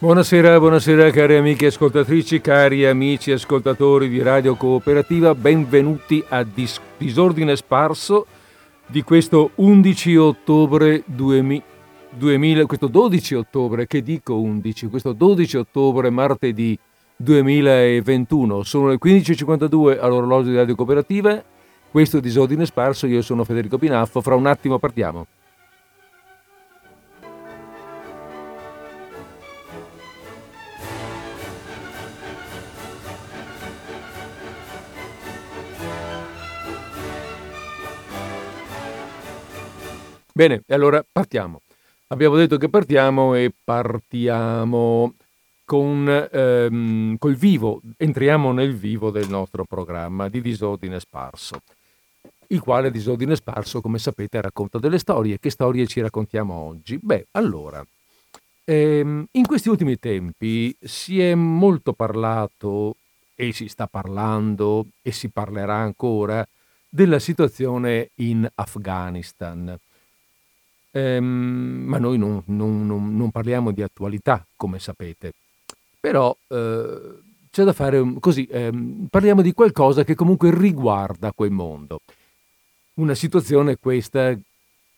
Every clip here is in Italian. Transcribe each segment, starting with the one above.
Buonasera, buonasera cari amiche ascoltatrici, cari amici ascoltatori di Radio Cooperativa, benvenuti a Dis- Disordine Sparso di questo 11 ottobre 2000, 2000, questo 12 ottobre, che dico 11, questo 12 ottobre martedì 2021. Sono le 15.52 all'orologio di Radio Cooperativa, questo è Disordine Sparso, io sono Federico Pinaffo, fra un attimo partiamo. Bene, allora partiamo. Abbiamo detto che partiamo e partiamo con ehm, col vivo, entriamo nel vivo del nostro programma di Disordine Sparso, il quale Disordine Sparso, come sapete, racconta delle storie. Che storie ci raccontiamo oggi? Beh, allora, ehm, in questi ultimi tempi si è molto parlato e si sta parlando e si parlerà ancora della situazione in Afghanistan Ehm, ma noi non, non- non- non parliamo di attualità, come sapete. Però eh, c'è da fare un- così, ehm, parliamo di qualcosa che comunque riguarda quel mondo. Una situazione questa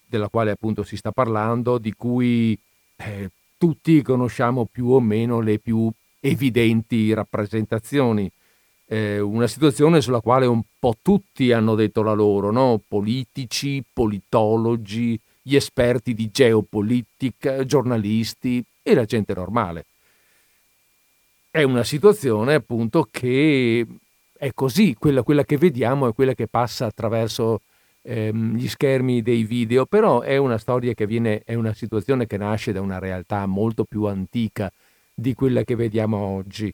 della quale appunto si sta parlando, di cui eh, tutti conosciamo più o meno le più evidenti rappresentazioni. Eh, una situazione sulla quale un po' tutti hanno detto la loro, no? Politici, politologi, gli esperti di geopolitica, giornalisti e la gente normale. È una situazione appunto che è così, quella, quella che vediamo è quella che passa attraverso ehm, gli schermi dei video, però è una storia che viene, è una situazione che nasce da una realtà molto più antica di quella che vediamo oggi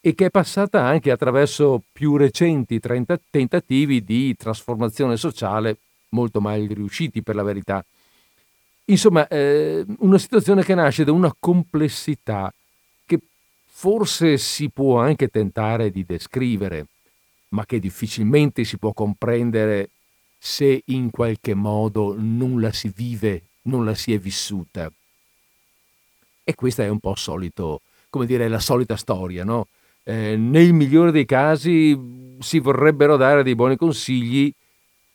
e che è passata anche attraverso più recenti tentativi di trasformazione sociale molto mai riusciti per la verità. Insomma, eh, una situazione che nasce da una complessità che forse si può anche tentare di descrivere, ma che difficilmente si può comprendere se in qualche modo non la si vive, non la si è vissuta. E questa è un po' solito, come dire, la solita storia, no? Eh, nel migliore dei casi si vorrebbero dare dei buoni consigli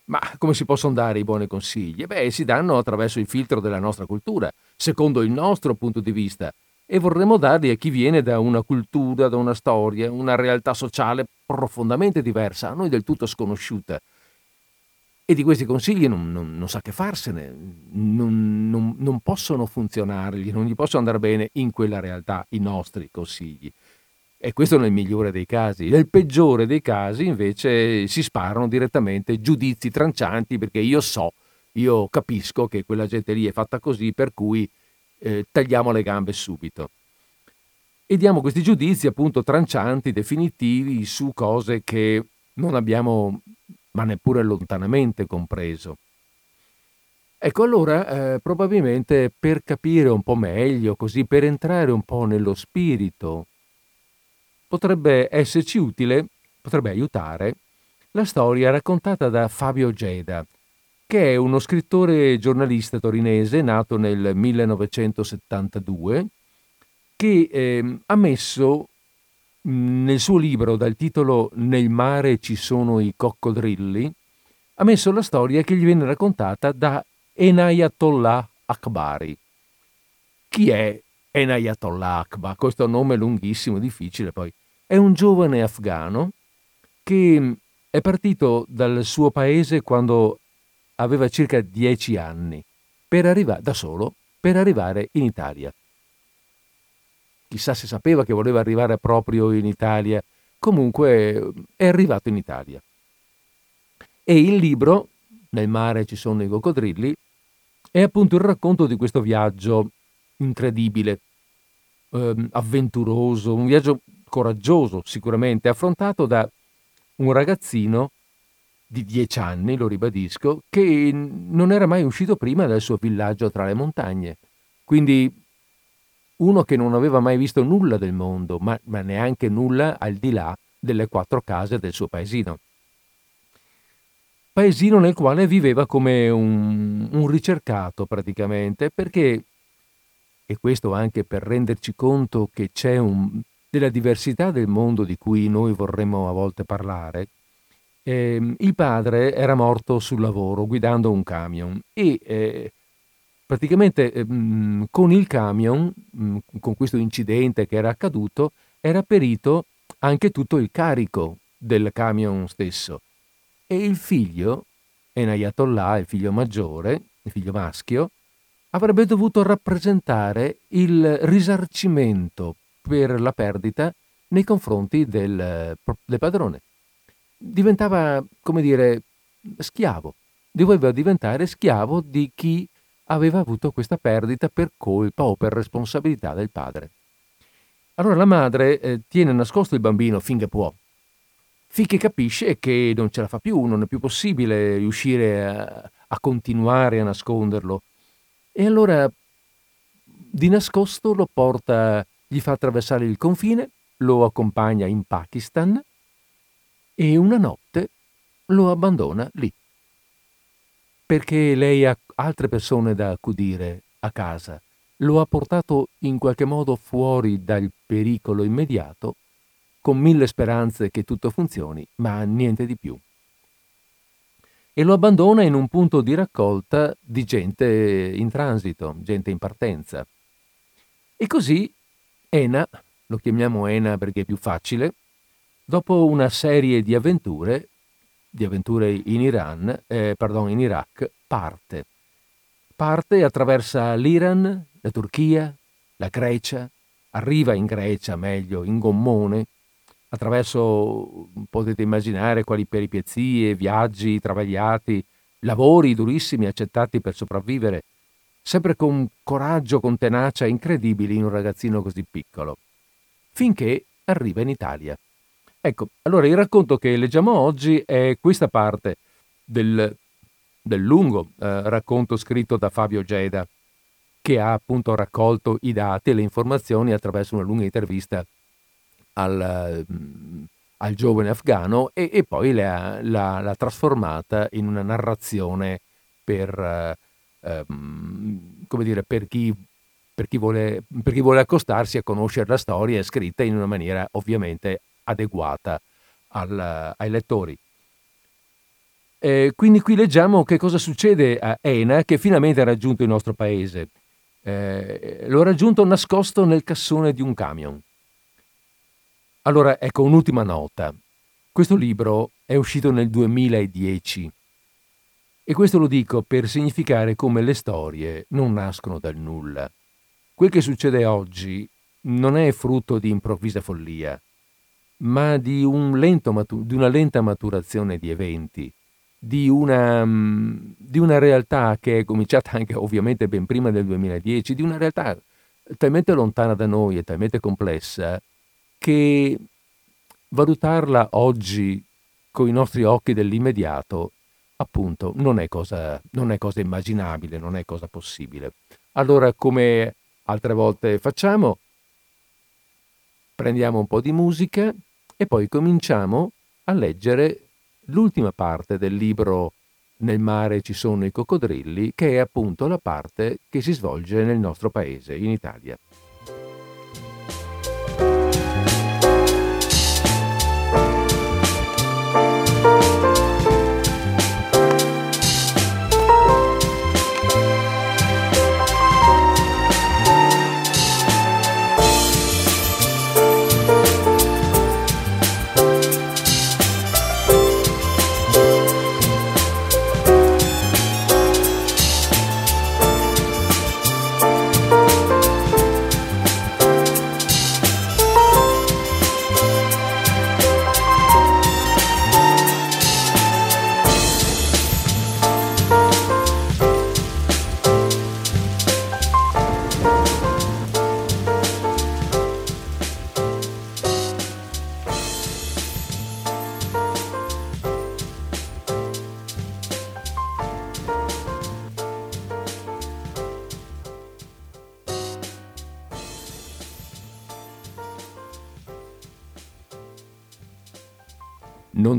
ma come si possono dare i buoni consigli? Beh, si danno attraverso il filtro della nostra cultura, secondo il nostro punto di vista, e vorremmo darli a chi viene da una cultura, da una storia, una realtà sociale profondamente diversa, a noi del tutto sconosciuta. E di questi consigli non, non- non sa che farsene, non, non- possono funzionargli, non gli possono andare bene in quella realtà i nostri consigli. E questo nel migliore dei casi. Nel peggiore dei casi invece si sparano direttamente giudizi trancianti perché io so, io capisco che quella gente lì è fatta così per cui eh, tagliamo le gambe subito. E diamo questi giudizi appunto trancianti, definitivi su cose che non abbiamo ma neppure lontanamente compreso. Ecco, allora eh, probabilmente per capire un po' meglio, così per entrare un po' nello spirito potrebbe esserci utile, potrebbe aiutare, la storia raccontata da Fabio Geda, che è uno scrittore giornalista torinese nato nel 1972, che ehm, ha messo nel suo libro dal titolo Nel mare ci sono i coccodrilli, ha messo la storia che gli viene raccontata da Enayatollah Akbari. Chi è Enayatollah Akbar? Questo nome lunghissimo, difficile poi. È un giovane afgano che è partito dal suo paese quando aveva circa dieci anni, per arrivare da solo, per arrivare in Italia. Chissà se sapeva che voleva arrivare proprio in Italia, comunque è arrivato in Italia. E il libro, Nel mare ci sono i coccodrilli, è appunto il racconto di questo viaggio incredibile, ehm, avventuroso, un viaggio coraggioso sicuramente, affrontato da un ragazzino di dieci anni, lo ribadisco, che non era mai uscito prima dal suo villaggio tra le montagne. Quindi uno che non aveva mai visto nulla del mondo, ma, ma neanche nulla al di là delle quattro case del suo paesino. Paesino nel quale viveva come un, un ricercato praticamente, perché e questo anche per renderci conto che c'è un, della diversità del mondo di cui noi vorremmo a volte parlare, eh, il padre era morto sul lavoro guidando un camion e eh, praticamente eh, con il camion, mh, con questo incidente che era accaduto, era perito anche tutto il carico del camion stesso. E il figlio, Enayatollah, il figlio maggiore, il figlio maschio, avrebbe dovuto rappresentare il risarcimento per la perdita nei confronti del, del padrone. Diventava, come dire, schiavo. Doveva diventare schiavo di chi aveva avuto questa perdita per colpa o per responsabilità del padre. Allora la madre eh, tiene nascosto il bambino finché può, finché capisce che non ce la fa più, non è più possibile riuscire a, a continuare a nasconderlo. E allora di nascosto lo porta, gli fa attraversare il confine, lo accompagna in Pakistan e una notte lo abbandona lì. Perché lei ha altre persone da accudire a casa lo ha portato in qualche modo fuori dal pericolo immediato, con mille speranze che tutto funzioni, ma niente di più. E lo abbandona in un punto di raccolta di gente in transito, gente in partenza. E così Ena, lo chiamiamo Ena perché è più facile, dopo una serie di avventure, di avventure in Iran, eh, pardon, in Iraq, parte. Parte attraversa l'Iran, la Turchia, la Grecia, arriva in Grecia meglio, in gommone, attraverso, potete immaginare quali peripezie, viaggi travagliati, lavori durissimi accettati per sopravvivere, sempre con coraggio, con tenacia incredibili in un ragazzino così piccolo, finché arriva in Italia. Ecco, allora il racconto che leggiamo oggi è questa parte del, del lungo eh, racconto scritto da Fabio Geda, che ha appunto raccolto i dati e le informazioni attraverso una lunga intervista al, al giovane afgano e, e poi l'ha, trasformata in una narrazione per, eh, come dire, per chi, per, chi vuole, per chi vuole accostarsi a conoscere la storia, scritta in una maniera ovviamente adeguata al, ai lettori. Eh, quindi qui leggiamo che cosa succede a Ena che finalmente ha raggiunto il nostro paese eh, l'ho raggiunto nascosto nel cassone di un camion. Allora, ecco un'ultima nota. Questo libro è uscito nel 2010 e questo lo dico per significare come le storie non nascono dal nulla. Quel che succede oggi non è frutto di improvvisa follia, ma di, un matu- di una lenta maturazione di eventi di una, mm, di una realtà che è cominciata anche ovviamente ben prima del 2010, di una realtà talmente lontana da noi e talmente complessa che valutarla oggi con i nostri occhi dell'immediato, appunto, non è cosa, non è cosa immaginabile, non è cosa possibile. Allora, come altre volte facciamo, prendiamo un po' di musica e poi cominciamo a leggere l'ultima parte del libro Nel mare ci sono i coccodrilli, che è appunto la parte che si svolge nel nostro paese, in Italia.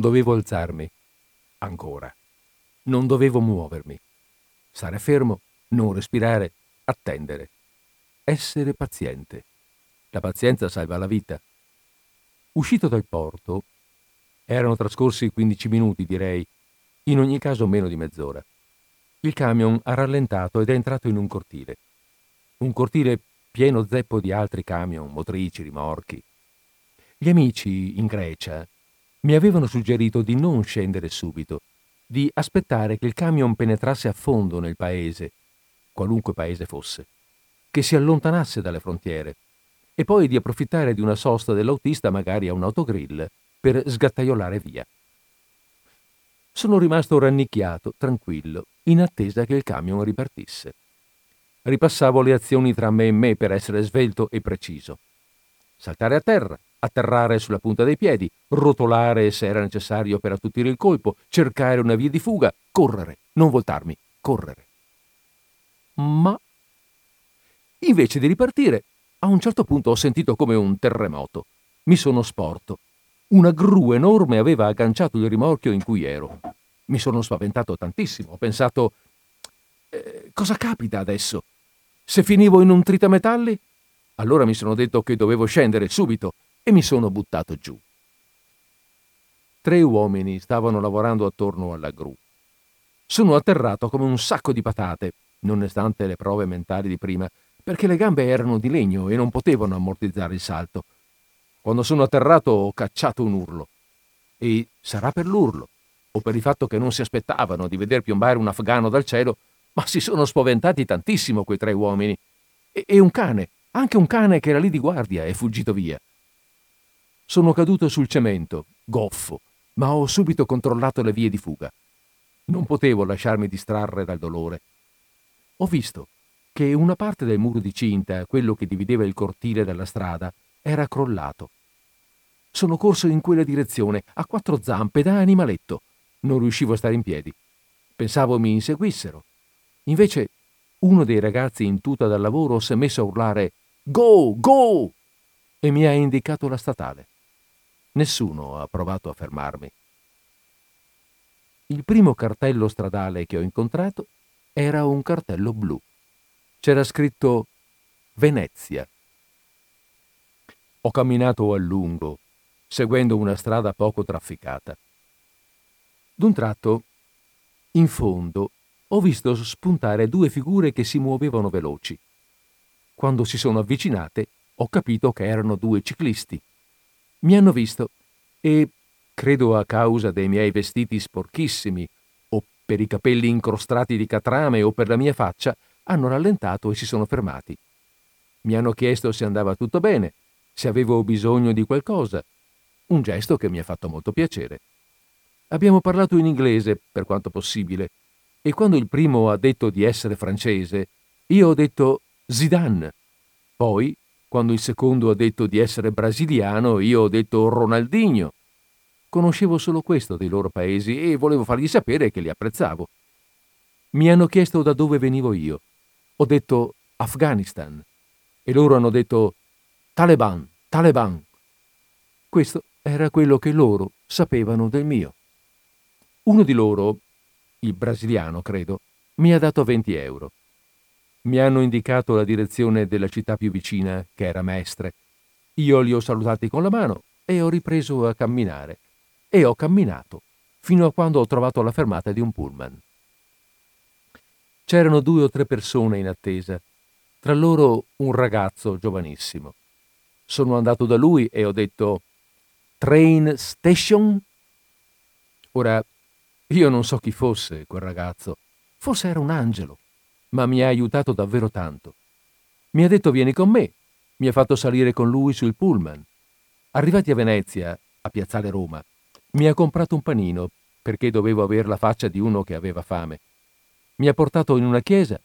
Dovevo alzarmi. Ancora. Non dovevo muovermi. Stare fermo, non respirare, attendere. essere paziente. La pazienza salva la vita. Uscito dal porto, erano trascorsi 15 minuti, direi, in ogni caso meno di mezz'ora. Il camion ha rallentato ed è entrato in un cortile. Un cortile pieno zeppo di altri camion, motrici, rimorchi. Gli amici in Grecia mi avevano suggerito di non scendere subito, di aspettare che il camion penetrasse a fondo nel paese, qualunque paese fosse, che si allontanasse dalle frontiere, e poi di approfittare di una sosta dell'autista magari a un autogrill per sgattaiolare via. Sono rimasto rannicchiato, tranquillo, in attesa che il camion ripartisse. Ripassavo le azioni tra me e me per essere svelto e preciso. Saltare a terra, atterrare sulla punta dei piedi, rotolare se era necessario per attutire il colpo, cercare una via di fuga, correre, non voltarmi, correre. Ma invece di ripartire, a un certo punto ho sentito come un terremoto. Mi sono sporto. Una gru enorme aveva agganciato il rimorchio in cui ero. Mi sono spaventato tantissimo. Ho pensato, eh, cosa capita adesso? Se finivo in un tritametalli? Allora mi sono detto che dovevo scendere subito e mi sono buttato giù. Tre uomini stavano lavorando attorno alla gru. Sono atterrato come un sacco di patate, nonostante le prove mentali di prima, perché le gambe erano di legno e non potevano ammortizzare il salto. Quando sono atterrato ho cacciato un urlo. E sarà per l'urlo, o per il fatto che non si aspettavano di veder piombare un afgano dal cielo, ma si sono spaventati tantissimo quei tre uomini. E, e un cane, anche un cane che era lì di guardia, è fuggito via. Sono caduto sul cemento, goffo, ma ho subito controllato le vie di fuga. Non potevo lasciarmi distrarre dal dolore. Ho visto che una parte del muro di cinta, quello che divideva il cortile dalla strada, era crollato. Sono corso in quella direzione, a quattro zampe, da animaletto. Non riuscivo a stare in piedi. Pensavo mi inseguissero. Invece uno dei ragazzi in tuta dal lavoro si è messo a urlare Go, go! e mi ha indicato la statale. Nessuno ha provato a fermarmi. Il primo cartello stradale che ho incontrato era un cartello blu. C'era scritto Venezia. Ho camminato a lungo, seguendo una strada poco trafficata. D'un tratto, in fondo, ho visto spuntare due figure che si muovevano veloci. Quando si sono avvicinate, ho capito che erano due ciclisti. Mi hanno visto e, credo a causa dei miei vestiti sporchissimi, o per i capelli incrostati di catrame o per la mia faccia, hanno rallentato e si sono fermati. Mi hanno chiesto se andava tutto bene, se avevo bisogno di qualcosa, un gesto che mi ha fatto molto piacere. Abbiamo parlato in inglese, per quanto possibile, e quando il primo ha detto di essere francese, io ho detto Zidane. Poi quando il secondo ha detto di essere brasiliano, io ho detto Ronaldinho. Conoscevo solo questo dei loro paesi e volevo fargli sapere che li apprezzavo. Mi hanno chiesto da dove venivo io. Ho detto Afghanistan e loro hanno detto Taliban, Taliban. Questo era quello che loro sapevano del mio. Uno di loro, il brasiliano credo, mi ha dato 20 euro. Mi hanno indicato la direzione della città più vicina, che era Mestre. Io li ho salutati con la mano e ho ripreso a camminare. E ho camminato fino a quando ho trovato la fermata di un pullman. C'erano due o tre persone in attesa, tra loro un ragazzo giovanissimo. Sono andato da lui e ho detto Train Station? Ora, io non so chi fosse quel ragazzo, forse era un angelo ma mi ha aiutato davvero tanto. Mi ha detto vieni con me, mi ha fatto salire con lui sul pullman. Arrivati a Venezia, a Piazzale Roma, mi ha comprato un panino perché dovevo avere la faccia di uno che aveva fame. Mi ha portato in una chiesa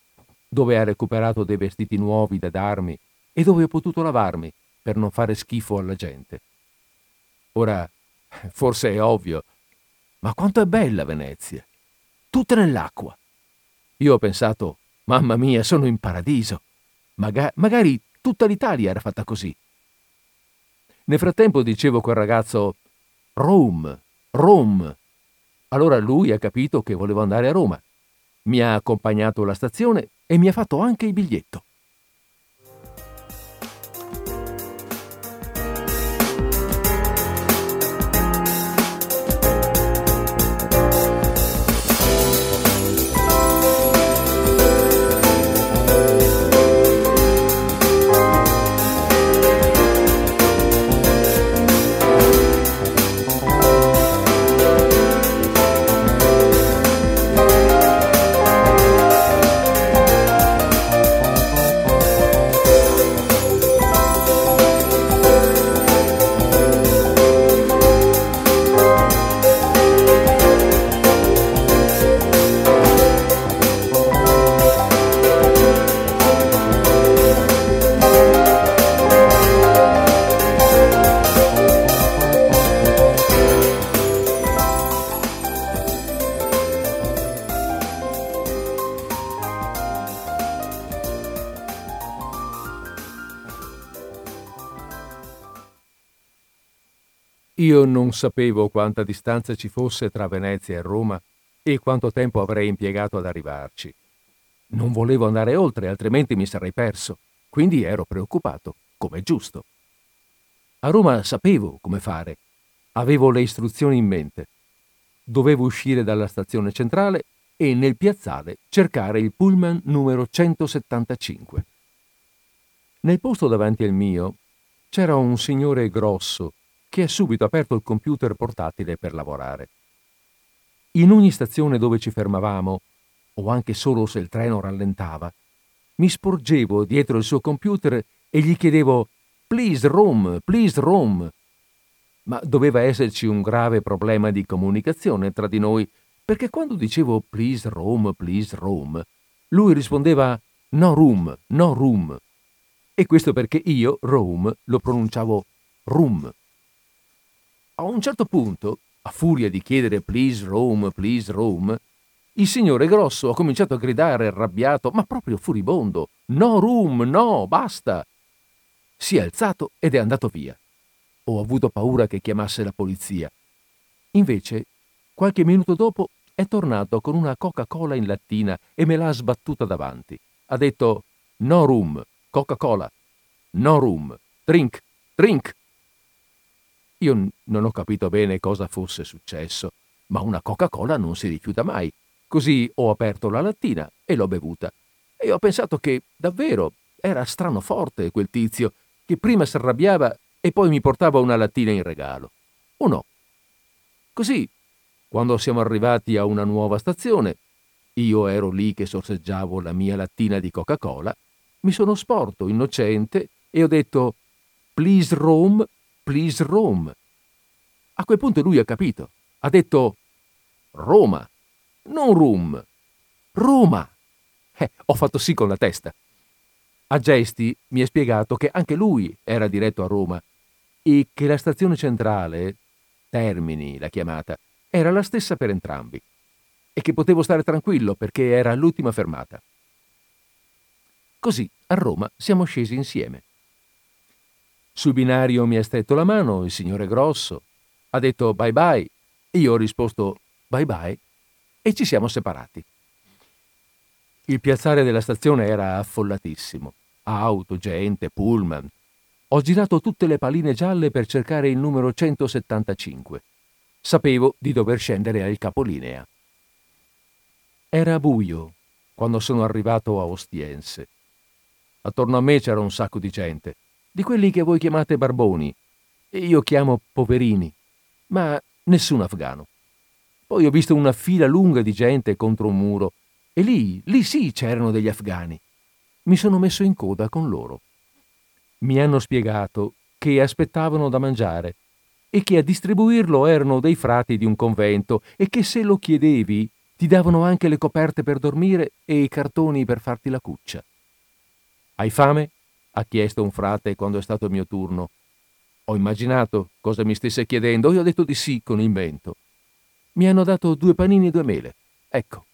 dove ha recuperato dei vestiti nuovi da darmi e dove ho potuto lavarmi per non fare schifo alla gente. Ora, forse è ovvio, ma quanto è bella Venezia! Tutta nell'acqua. Io ho pensato, Mamma mia, sono in paradiso. Maga- magari tutta l'Italia era fatta così. Nel frattempo dicevo a quel ragazzo Rome, Rome. Allora lui ha capito che volevo andare a Roma. Mi ha accompagnato alla stazione e mi ha fatto anche il biglietto. Io non sapevo quanta distanza ci fosse tra Venezia e Roma e quanto tempo avrei impiegato ad arrivarci. Non volevo andare oltre, altrimenti mi sarei perso, quindi ero preoccupato, come giusto. A Roma sapevo come fare, avevo le istruzioni in mente. Dovevo uscire dalla stazione centrale e nel piazzale cercare il pullman numero 175. Nel posto davanti al mio c'era un signore grosso che ha subito aperto il computer portatile per lavorare. In ogni stazione dove ci fermavamo, o anche solo se il treno rallentava, mi sporgevo dietro il suo computer e gli chiedevo Please room, please room. Ma doveva esserci un grave problema di comunicazione tra di noi, perché quando dicevo please room, please room, lui rispondeva no room, no room. E questo perché io, room, lo pronunciavo room. A un certo punto, a furia di chiedere please room, please room, il signore Grosso ha cominciato a gridare arrabbiato, ma proprio furibondo. No room, no, basta. Si è alzato ed è andato via. Ho avuto paura che chiamasse la polizia. Invece, qualche minuto dopo, è tornato con una Coca-Cola in lattina e me l'ha sbattuta davanti. Ha detto No room, Coca-Cola. No room, drink, drink. Io non ho capito bene cosa fosse successo, ma una Coca-Cola non si rifiuta mai. Così ho aperto la lattina e l'ho bevuta. E ho pensato che, davvero, era strano forte quel tizio, che prima si arrabbiava e poi mi portava una lattina in regalo. O no? Così, quando siamo arrivati a una nuova stazione, io ero lì che sorseggiavo la mia lattina di Coca-Cola, mi sono sporto, innocente, e ho detto Please Rome, please Rome. A quel punto lui ha capito. Ha detto Roma non rum, Roma. Eh, ho fatto sì con la testa. A gesti mi ha spiegato che anche lui era diretto a Roma e che la stazione centrale, Termini la chiamata, era la stessa per entrambi e che potevo stare tranquillo perché era l'ultima fermata. Così a Roma siamo scesi insieme. Sul binario mi ha stretto la mano il signore Grosso, ha detto bye bye io ho risposto bye bye e ci siamo separati. Il piazzale della stazione era affollatissimo. Auto, gente, pullman. Ho girato tutte le paline gialle per cercare il numero 175. Sapevo di dover scendere al capolinea. Era buio quando sono arrivato a Ostiense. Attorno a me c'era un sacco di gente, di quelli che voi chiamate barboni, e io chiamo poverini, ma nessun afgano. Poi ho visto una fila lunga di gente contro un muro e lì, lì sì c'erano degli afghani. Mi sono messo in coda con loro. Mi hanno spiegato che aspettavano da mangiare e che a distribuirlo erano dei frati di un convento e che se lo chiedevi ti davano anche le coperte per dormire e i cartoni per farti la cuccia. Hai fame? Ha chiesto un frate quando è stato il mio turno. Ho immaginato cosa mi stesse chiedendo e ho detto di sì con invento. Mi hanno dato due panini e due mele. Ecco,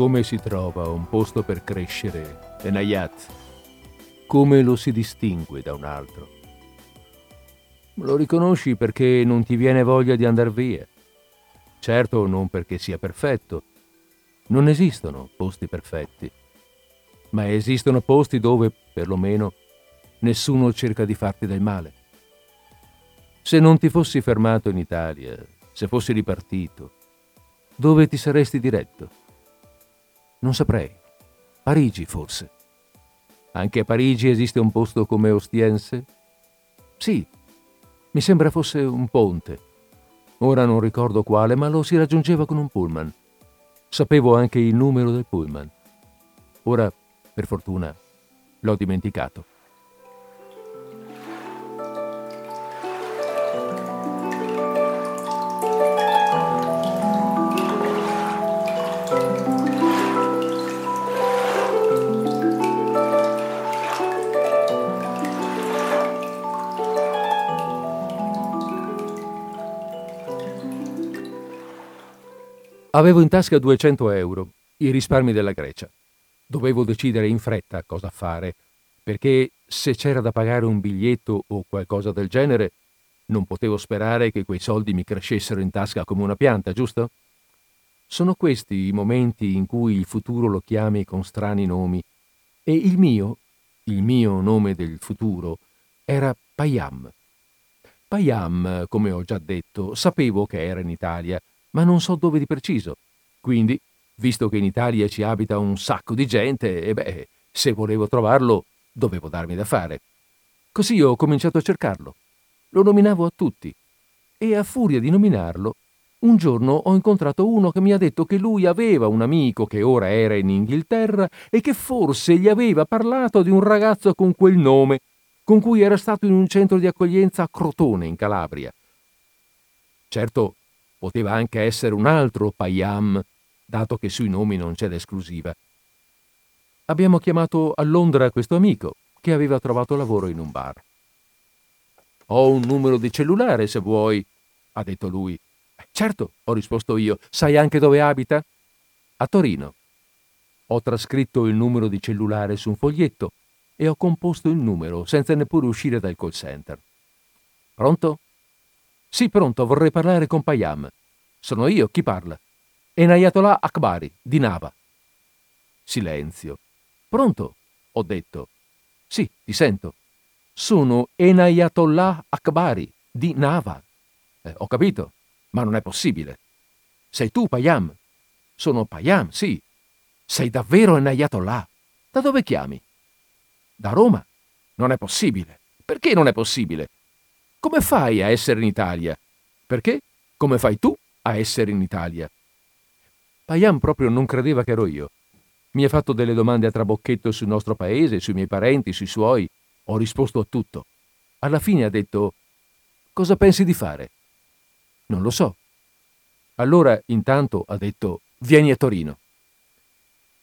Come si trova un posto per crescere, Enayat? Come lo si distingue da un altro? Lo riconosci perché non ti viene voglia di andar via. Certo non perché sia perfetto. Non esistono posti perfetti. Ma esistono posti dove, perlomeno, nessuno cerca di farti del male. Se non ti fossi fermato in Italia, se fossi ripartito, dove ti saresti diretto? Non saprei. Parigi, forse. Anche a Parigi esiste un posto come Ostiense? Sì, Mi sembra fosse un ponte. Ora non ricordo quale, ma lo si raggiungeva con un pullman. Sapevo anche il numero del pullman. Ora, per fortuna, l'ho dimenticato. Avevo in tasca 200 euro, i risparmi della Grecia. Dovevo decidere in fretta cosa fare, perché se c'era da pagare un biglietto o qualcosa del genere, non potevo sperare che quei soldi mi crescessero in tasca come una pianta, giusto? Sono questi i momenti in cui il futuro lo chiami con strani nomi e il mio, il mio nome del futuro, era Payam. Payam, come ho già detto, sapevo che era in Italia ma non so dove di preciso. Quindi, visto che in Italia ci abita un sacco di gente, e beh, se volevo trovarlo, dovevo darmi da fare. Così ho cominciato a cercarlo. Lo nominavo a tutti. E a furia di nominarlo, un giorno ho incontrato uno che mi ha detto che lui aveva un amico che ora era in Inghilterra e che forse gli aveva parlato di un ragazzo con quel nome, con cui era stato in un centro di accoglienza a Crotone, in Calabria. Certo, Poteva anche essere un altro Payam, dato che sui nomi non c'è l'esclusiva. Abbiamo chiamato a Londra questo amico, che aveva trovato lavoro in un bar. Ho un numero di cellulare, se vuoi, ha detto lui. Certo, ho risposto io. Sai anche dove abita? A Torino. Ho trascritto il numero di cellulare su un foglietto e ho composto il numero senza neppure uscire dal call center. Pronto? Sì, pronto, vorrei parlare con Payam. Sono io, chi parla? Enayatollah Akbari, di Nava. Silenzio. Pronto? Ho detto. Sì, ti sento. Sono Enayatollah Akbari, di Nava. Eh, ho capito, ma non è possibile. Sei tu, Payam? Sono Payam, sì. Sei davvero Enayatollah? Da dove chiami? Da Roma. Non è possibile. Perché non è possibile? Come fai a essere in Italia? Perché? Come fai tu a essere in Italia? Payam proprio non credeva che ero io. Mi ha fatto delle domande a trabocchetto sul nostro paese, sui miei parenti, sui suoi. Ho risposto a tutto. Alla fine ha detto: Cosa pensi di fare? Non lo so. Allora, intanto, ha detto: Vieni a Torino.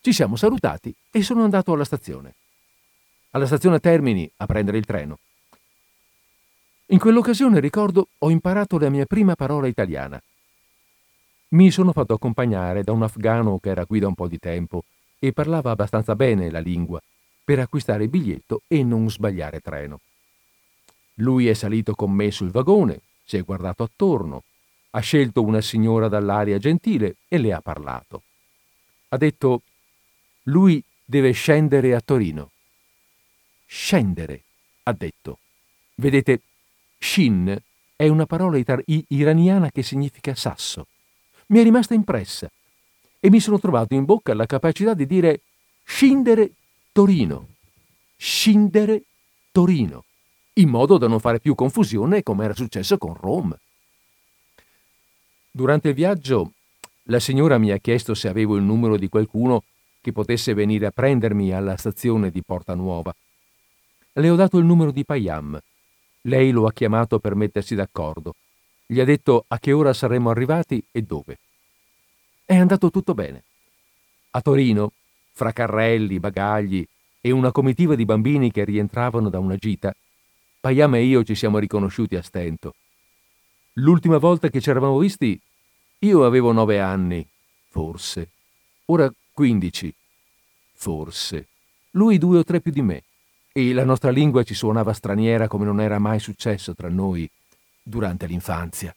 Ci siamo salutati e sono andato alla stazione. Alla stazione Termini a prendere il treno. In quell'occasione, ricordo, ho imparato la mia prima parola italiana. Mi sono fatto accompagnare da un afgano che era qui da un po' di tempo e parlava abbastanza bene la lingua per acquistare il biglietto e non sbagliare treno. Lui è salito con me sul vagone, si è guardato attorno, ha scelto una signora dall'aria gentile e le ha parlato. Ha detto, lui deve scendere a Torino. Scendere, ha detto. Vedete, Shin è una parola itar- iraniana che significa sasso. Mi è rimasta impressa e mi sono trovato in bocca la capacità di dire scindere Torino. Scindere Torino, in modo da non fare più confusione come era successo con Rome. Durante il viaggio la signora mi ha chiesto se avevo il numero di qualcuno che potesse venire a prendermi alla stazione di Porta Nuova. Le ho dato il numero di Payam lei lo ha chiamato per mettersi d'accordo. Gli ha detto a che ora saremmo arrivati e dove. È andato tutto bene. A Torino, fra carrelli, bagagli e una comitiva di bambini che rientravano da una gita, Payam e io ci siamo riconosciuti a stento. L'ultima volta che ci eravamo visti, io avevo nove anni, forse. Ora quindici, forse. Lui due o tre più di me e la nostra lingua ci suonava straniera come non era mai successo tra noi durante l'infanzia.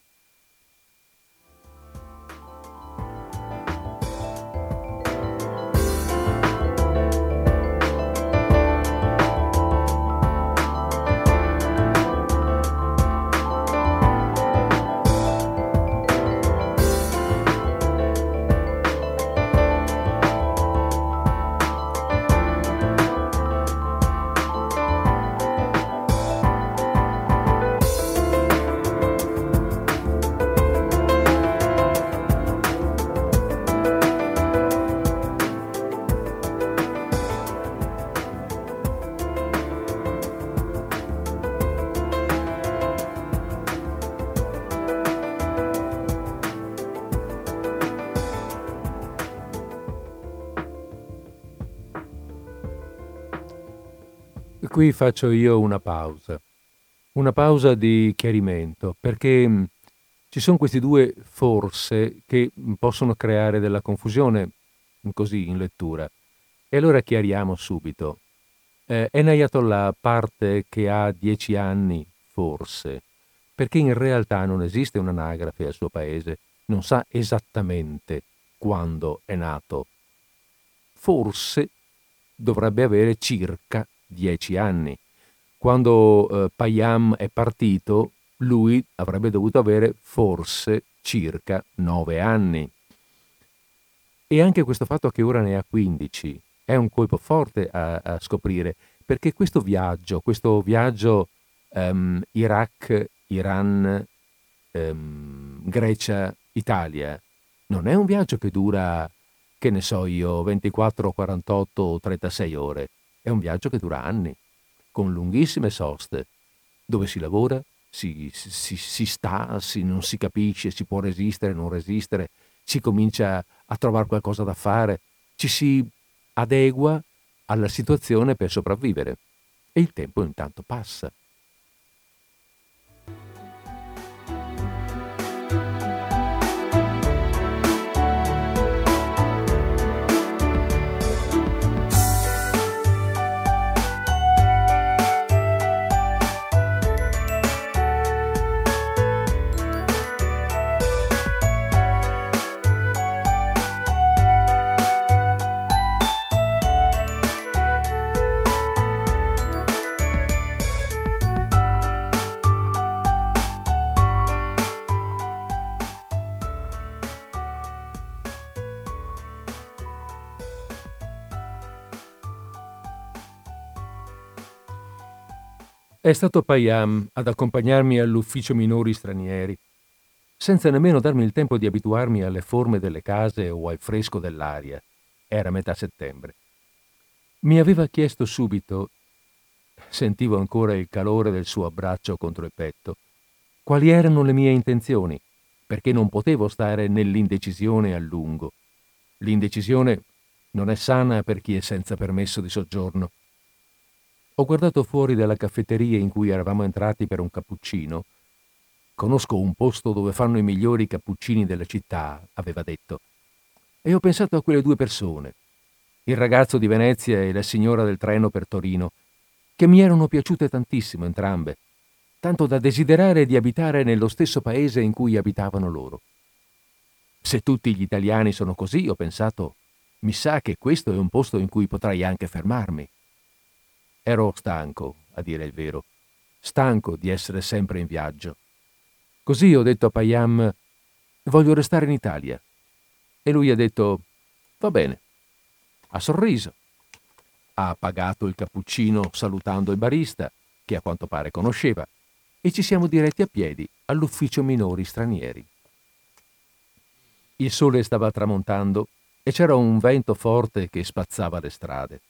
Qui faccio io una pausa, una pausa di chiarimento, perché mm, ci sono questi due forse che possono creare della confusione mm, così in lettura. E allora chiariamo subito. Eh, Enayatollah parte che ha dieci anni, forse, perché in realtà non esiste un'anagrafe al suo paese, non sa esattamente quando è nato. Forse dovrebbe avere circa dieci anni. Quando eh, Payam è partito, lui avrebbe dovuto avere forse circa nove anni. E anche questo fatto che ora ne ha 15 è un colpo forte a, a scoprire, perché questo viaggio, questo viaggio um, Iraq, Iran, um, Grecia, Italia, non è un viaggio che dura, che ne so io, 24, 48 o 36 ore, è un viaggio che dura anni, con lunghissime soste, dove si lavora, si, si, si sta, si, non si capisce, si può resistere, non resistere, si comincia a trovare qualcosa da fare, ci si adegua alla situazione per sopravvivere e il tempo intanto passa. È stato Payam ad accompagnarmi all'ufficio minori stranieri, senza nemmeno darmi il tempo di abituarmi alle forme delle case o al fresco dell'aria. Era metà settembre. Mi aveva chiesto subito, sentivo ancora il calore del suo abbraccio contro il petto, quali erano le mie intenzioni, perché non potevo stare nell'indecisione a lungo. L'indecisione non è sana per chi è senza permesso di soggiorno ho guardato fuori dalla caffetteria in cui eravamo entrati per un cappuccino. Conosco un posto dove fanno i migliori cappuccini della città, aveva detto. E ho pensato a quelle due persone, il ragazzo di Venezia e la signora del treno per Torino, che mi erano piaciute tantissimo entrambe, tanto da desiderare di abitare nello stesso paese in cui abitavano loro. Se tutti gli italiani sono così, ho pensato, mi sa che questo è un posto in cui potrei anche fermarmi. Ero stanco, a dire il vero, stanco di essere sempre in viaggio. Così ho detto a Payam, voglio restare in Italia. E lui ha detto, va bene. Ha sorriso. Ha pagato il cappuccino salutando il barista, che a quanto pare conosceva, e ci siamo diretti a piedi all'ufficio minori stranieri. Il sole stava tramontando e c'era un vento forte che spazzava le strade.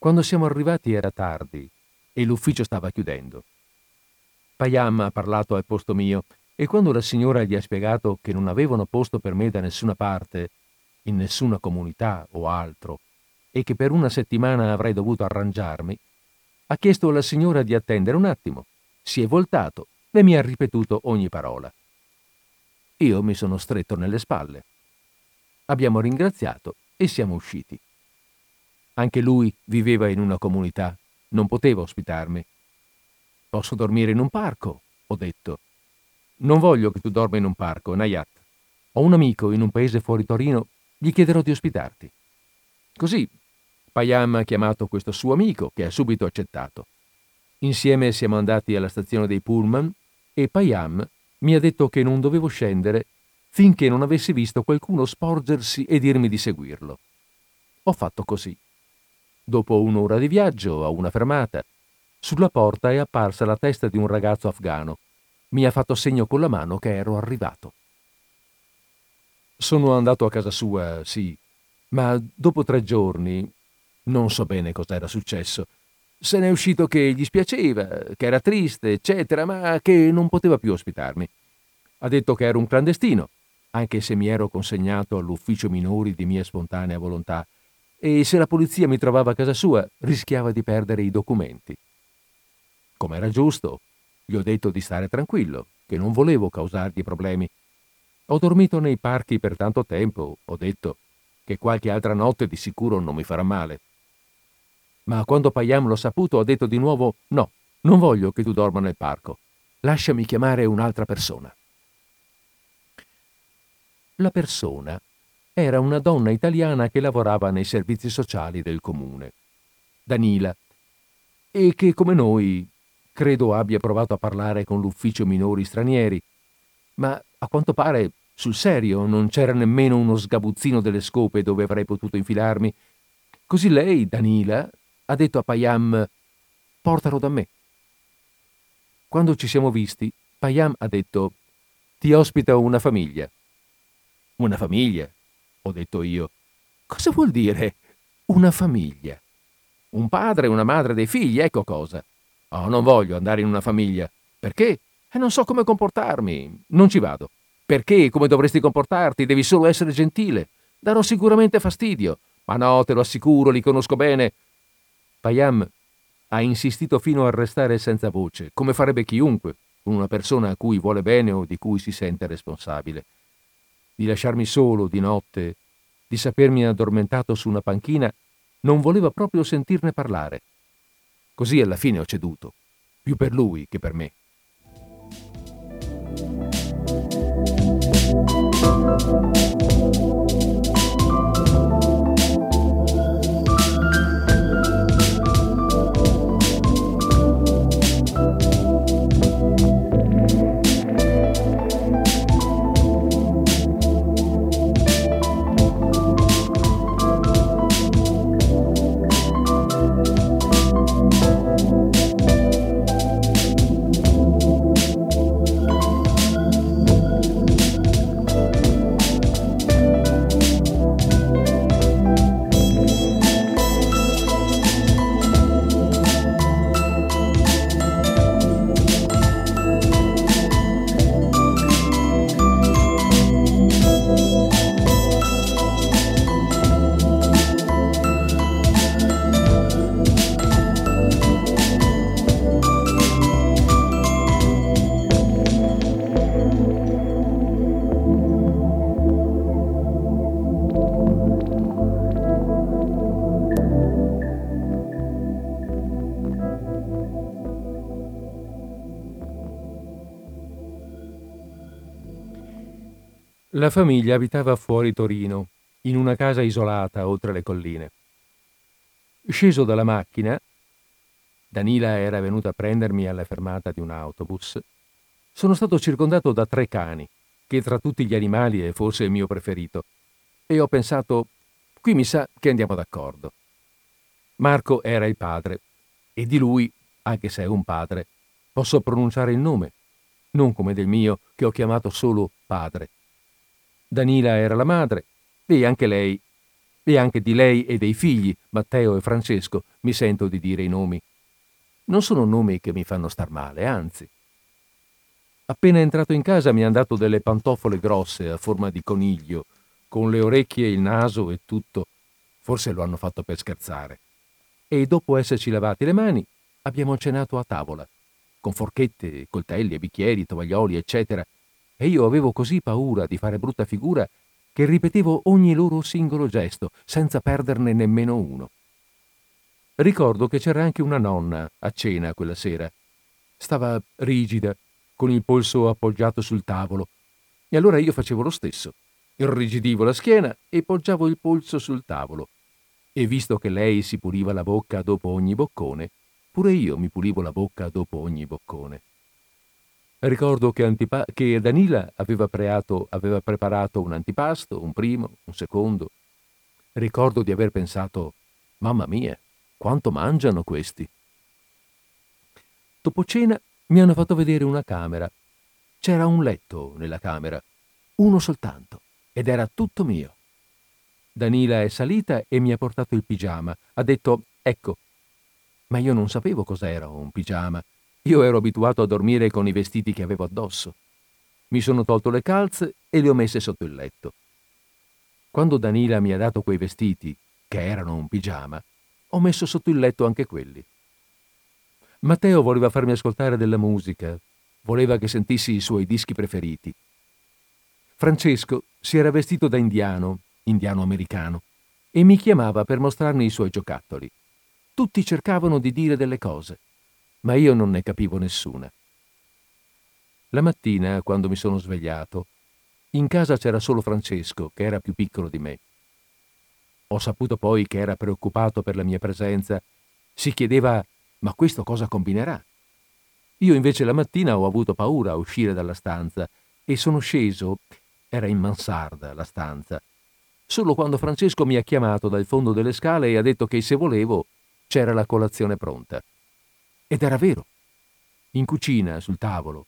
Quando siamo arrivati era tardi e l'ufficio stava chiudendo. Payam ha parlato al posto mio e quando la signora gli ha spiegato che non avevano posto per me da nessuna parte, in nessuna comunità o altro, e che per una settimana avrei dovuto arrangiarmi, ha chiesto alla signora di attendere un attimo, si è voltato e mi ha ripetuto ogni parola. Io mi sono stretto nelle spalle. Abbiamo ringraziato e siamo usciti. Anche lui viveva in una comunità, non poteva ospitarmi. Posso dormire in un parco, ho detto. Non voglio che tu dorma in un parco, Nayat. Ho un amico in un paese fuori Torino, gli chiederò di ospitarti. Così Payam ha chiamato questo suo amico, che ha subito accettato. Insieme siamo andati alla stazione dei Pullman e Payam mi ha detto che non dovevo scendere finché non avessi visto qualcuno sporgersi e dirmi di seguirlo. Ho fatto così. Dopo un'ora di viaggio, a una fermata, sulla porta è apparsa la testa di un ragazzo afgano. Mi ha fatto segno con la mano che ero arrivato. Sono andato a casa sua, sì, ma dopo tre giorni non so bene cosa era successo. Se n'è uscito che gli spiaceva, che era triste, eccetera, ma che non poteva più ospitarmi. Ha detto che ero un clandestino, anche se mi ero consegnato all'ufficio minori di mia spontanea volontà, e se la polizia mi trovava a casa sua rischiava di perdere i documenti. Come era giusto, gli ho detto di stare tranquillo, che non volevo causargli problemi. Ho dormito nei parchi per tanto tempo, ho detto che qualche altra notte di sicuro non mi farà male. Ma quando Payam l'ho saputo ho detto di nuovo no, non voglio che tu dorma nel parco. Lasciami chiamare un'altra persona. La persona era una donna italiana che lavorava nei servizi sociali del comune, Danila, e che come noi credo abbia provato a parlare con l'ufficio minori stranieri, ma a quanto pare sul serio non c'era nemmeno uno sgabuzzino delle scope dove avrei potuto infilarmi. Così lei, Danila, ha detto a Payam portalo da me. Quando ci siamo visti, Payam ha detto ti ospita una famiglia. Una famiglia? Ho detto io. Cosa vuol dire una famiglia? Un padre e una madre dei figli, ecco cosa. Oh, non voglio andare in una famiglia. Perché? E non so come comportarmi. Non ci vado. Perché? Come dovresti comportarti? Devi solo essere gentile. Darò sicuramente fastidio. Ma no, te lo assicuro, li conosco bene. Payam ha insistito fino a restare senza voce, come farebbe chiunque, con una persona a cui vuole bene o di cui si sente responsabile di lasciarmi solo di notte, di sapermi addormentato su una panchina, non voleva proprio sentirne parlare. Così alla fine ho ceduto, più per lui che per me. La famiglia abitava fuori Torino, in una casa isolata oltre le colline. Sceso dalla macchina, Danila era venuta a prendermi alla fermata di un autobus, sono stato circondato da tre cani, che tra tutti gli animali è forse il mio preferito, e ho pensato, qui mi sa che andiamo d'accordo. Marco era il padre, e di lui, anche se è un padre, posso pronunciare il nome, non come del mio, che ho chiamato solo padre. Danila era la madre, e anche lei, e anche di lei e dei figli, Matteo e Francesco, mi sento di dire i nomi. Non sono nomi che mi fanno star male, anzi. Appena entrato in casa mi hanno dato delle pantofole grosse a forma di coniglio, con le orecchie, il naso e tutto. Forse lo hanno fatto per scherzare. E dopo esserci lavati le mani, abbiamo cenato a tavola, con forchette, coltelli bicchieri, tovaglioli, eccetera, e io avevo così paura di fare brutta figura che ripetevo ogni loro singolo gesto, senza perderne nemmeno uno. Ricordo che c'era anche una nonna a cena quella sera. Stava rigida, con il polso appoggiato sul tavolo, e allora io facevo lo stesso. Irrigidivo la schiena e poggiavo il polso sul tavolo. E visto che lei si puliva la bocca dopo ogni boccone, pure io mi pulivo la bocca dopo ogni boccone. Ricordo che, Antipa- che Danila aveva, preato, aveva preparato un antipasto, un primo, un secondo. Ricordo di aver pensato, mamma mia, quanto mangiano questi. Dopo cena mi hanno fatto vedere una camera. C'era un letto nella camera, uno soltanto, ed era tutto mio. Danila è salita e mi ha portato il pigiama. Ha detto, ecco. Ma io non sapevo cos'era un pigiama io ero abituato a dormire con i vestiti che avevo addosso. Mi sono tolto le calze e le ho messe sotto il letto. Quando Danila mi ha dato quei vestiti, che erano un pigiama, ho messo sotto il letto anche quelli. Matteo voleva farmi ascoltare della musica, voleva che sentissi i suoi dischi preferiti. Francesco si era vestito da indiano, indiano americano, e mi chiamava per mostrarmi i suoi giocattoli. Tutti cercavano di dire delle cose, ma io non ne capivo nessuna. La mattina, quando mi sono svegliato, in casa c'era solo Francesco, che era più piccolo di me. Ho saputo poi che era preoccupato per la mia presenza. Si chiedeva ma questo cosa combinerà? Io invece la mattina ho avuto paura a uscire dalla stanza e sono sceso, era in mansarda la stanza, solo quando Francesco mi ha chiamato dal fondo delle scale e ha detto che se volevo c'era la colazione pronta. Ed era vero. In cucina, sul tavolo,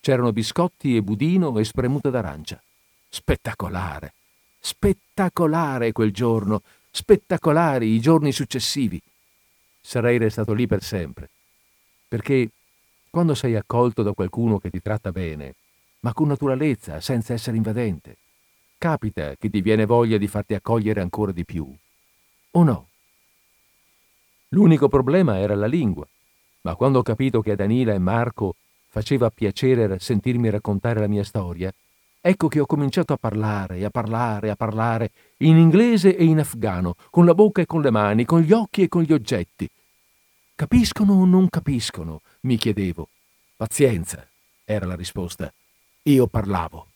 c'erano biscotti e budino e spremuta d'arancia. Spettacolare, spettacolare quel giorno, spettacolari i giorni successivi. Sarei restato lì per sempre, perché quando sei accolto da qualcuno che ti tratta bene, ma con naturalezza, senza essere invadente, capita che ti viene voglia di farti accogliere ancora di più. O no? L'unico problema era la lingua, ma quando ho capito che a Danila e Marco faceva piacere sentirmi raccontare la mia storia, ecco che ho cominciato a parlare, a parlare, a parlare, in inglese e in afgano, con la bocca e con le mani, con gli occhi e con gli oggetti. Capiscono o non capiscono? mi chiedevo. Pazienza, era la risposta. Io parlavo.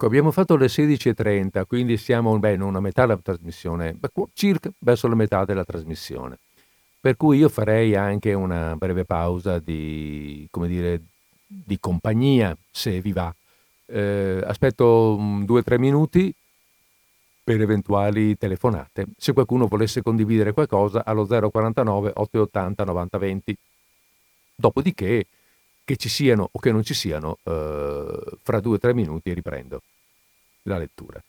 Ecco, abbiamo fatto le 16.30, quindi siamo beh, non a metà della trasmissione, circa verso la metà della trasmissione. Per cui io farei anche una breve pausa di, come dire, di compagnia, se vi va. Eh, aspetto due o tre minuti per eventuali telefonate. Se qualcuno volesse condividere qualcosa allo 049 880 9020. Dopodiché che ci siano o che non ci siano, eh, fra due o tre minuti riprendo la lettura.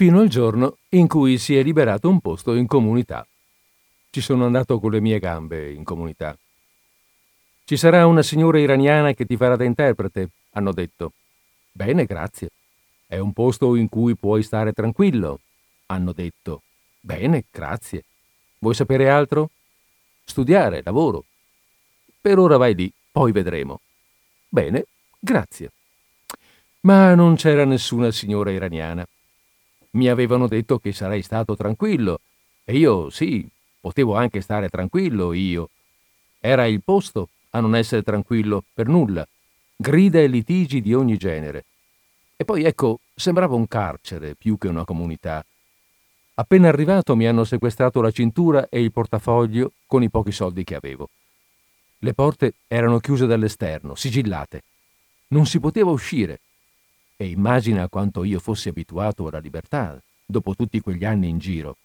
Fino al giorno in cui si è liberato un posto in comunità. Ci sono andato con le mie gambe in comunità. Ci sarà una signora iraniana che ti farà da interprete, hanno detto. Bene, grazie. È un posto in cui puoi stare tranquillo, hanno detto. Bene, grazie. Vuoi sapere altro? Studiare, lavoro. Per ora vai lì, poi vedremo. Bene, grazie. Ma non c'era nessuna signora iraniana. Mi avevano detto che sarei stato tranquillo, e io sì, potevo anche stare tranquillo io. Era il posto a non essere tranquillo per nulla, grida e litigi di ogni genere. E poi ecco, sembrava un carcere più che una comunità. Appena arrivato mi hanno sequestrato la cintura e il portafoglio con i pochi soldi che avevo. Le porte erano chiuse dall'esterno, sigillate. Non si poteva uscire. E immagina quanto io fossi abituato alla libertà dopo tutti quegli anni in giro.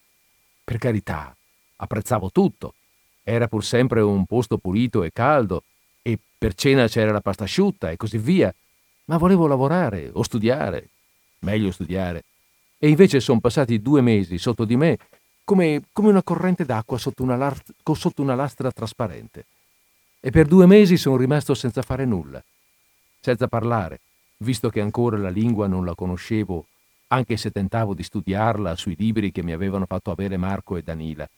Per carità, apprezzavo tutto, era pur sempre un posto pulito e caldo, e per cena c'era la pasta asciutta e così via, ma volevo lavorare o studiare, meglio studiare. E invece sono passati due mesi sotto di me come, come una corrente d'acqua sotto una, lar- sotto una lastra trasparente. E per due mesi sono rimasto senza fare nulla, senza parlare, visto che ancora la lingua non la conoscevo, anche se tentavo di studiarla sui libri che mi avevano fatto avere Marco e Danila.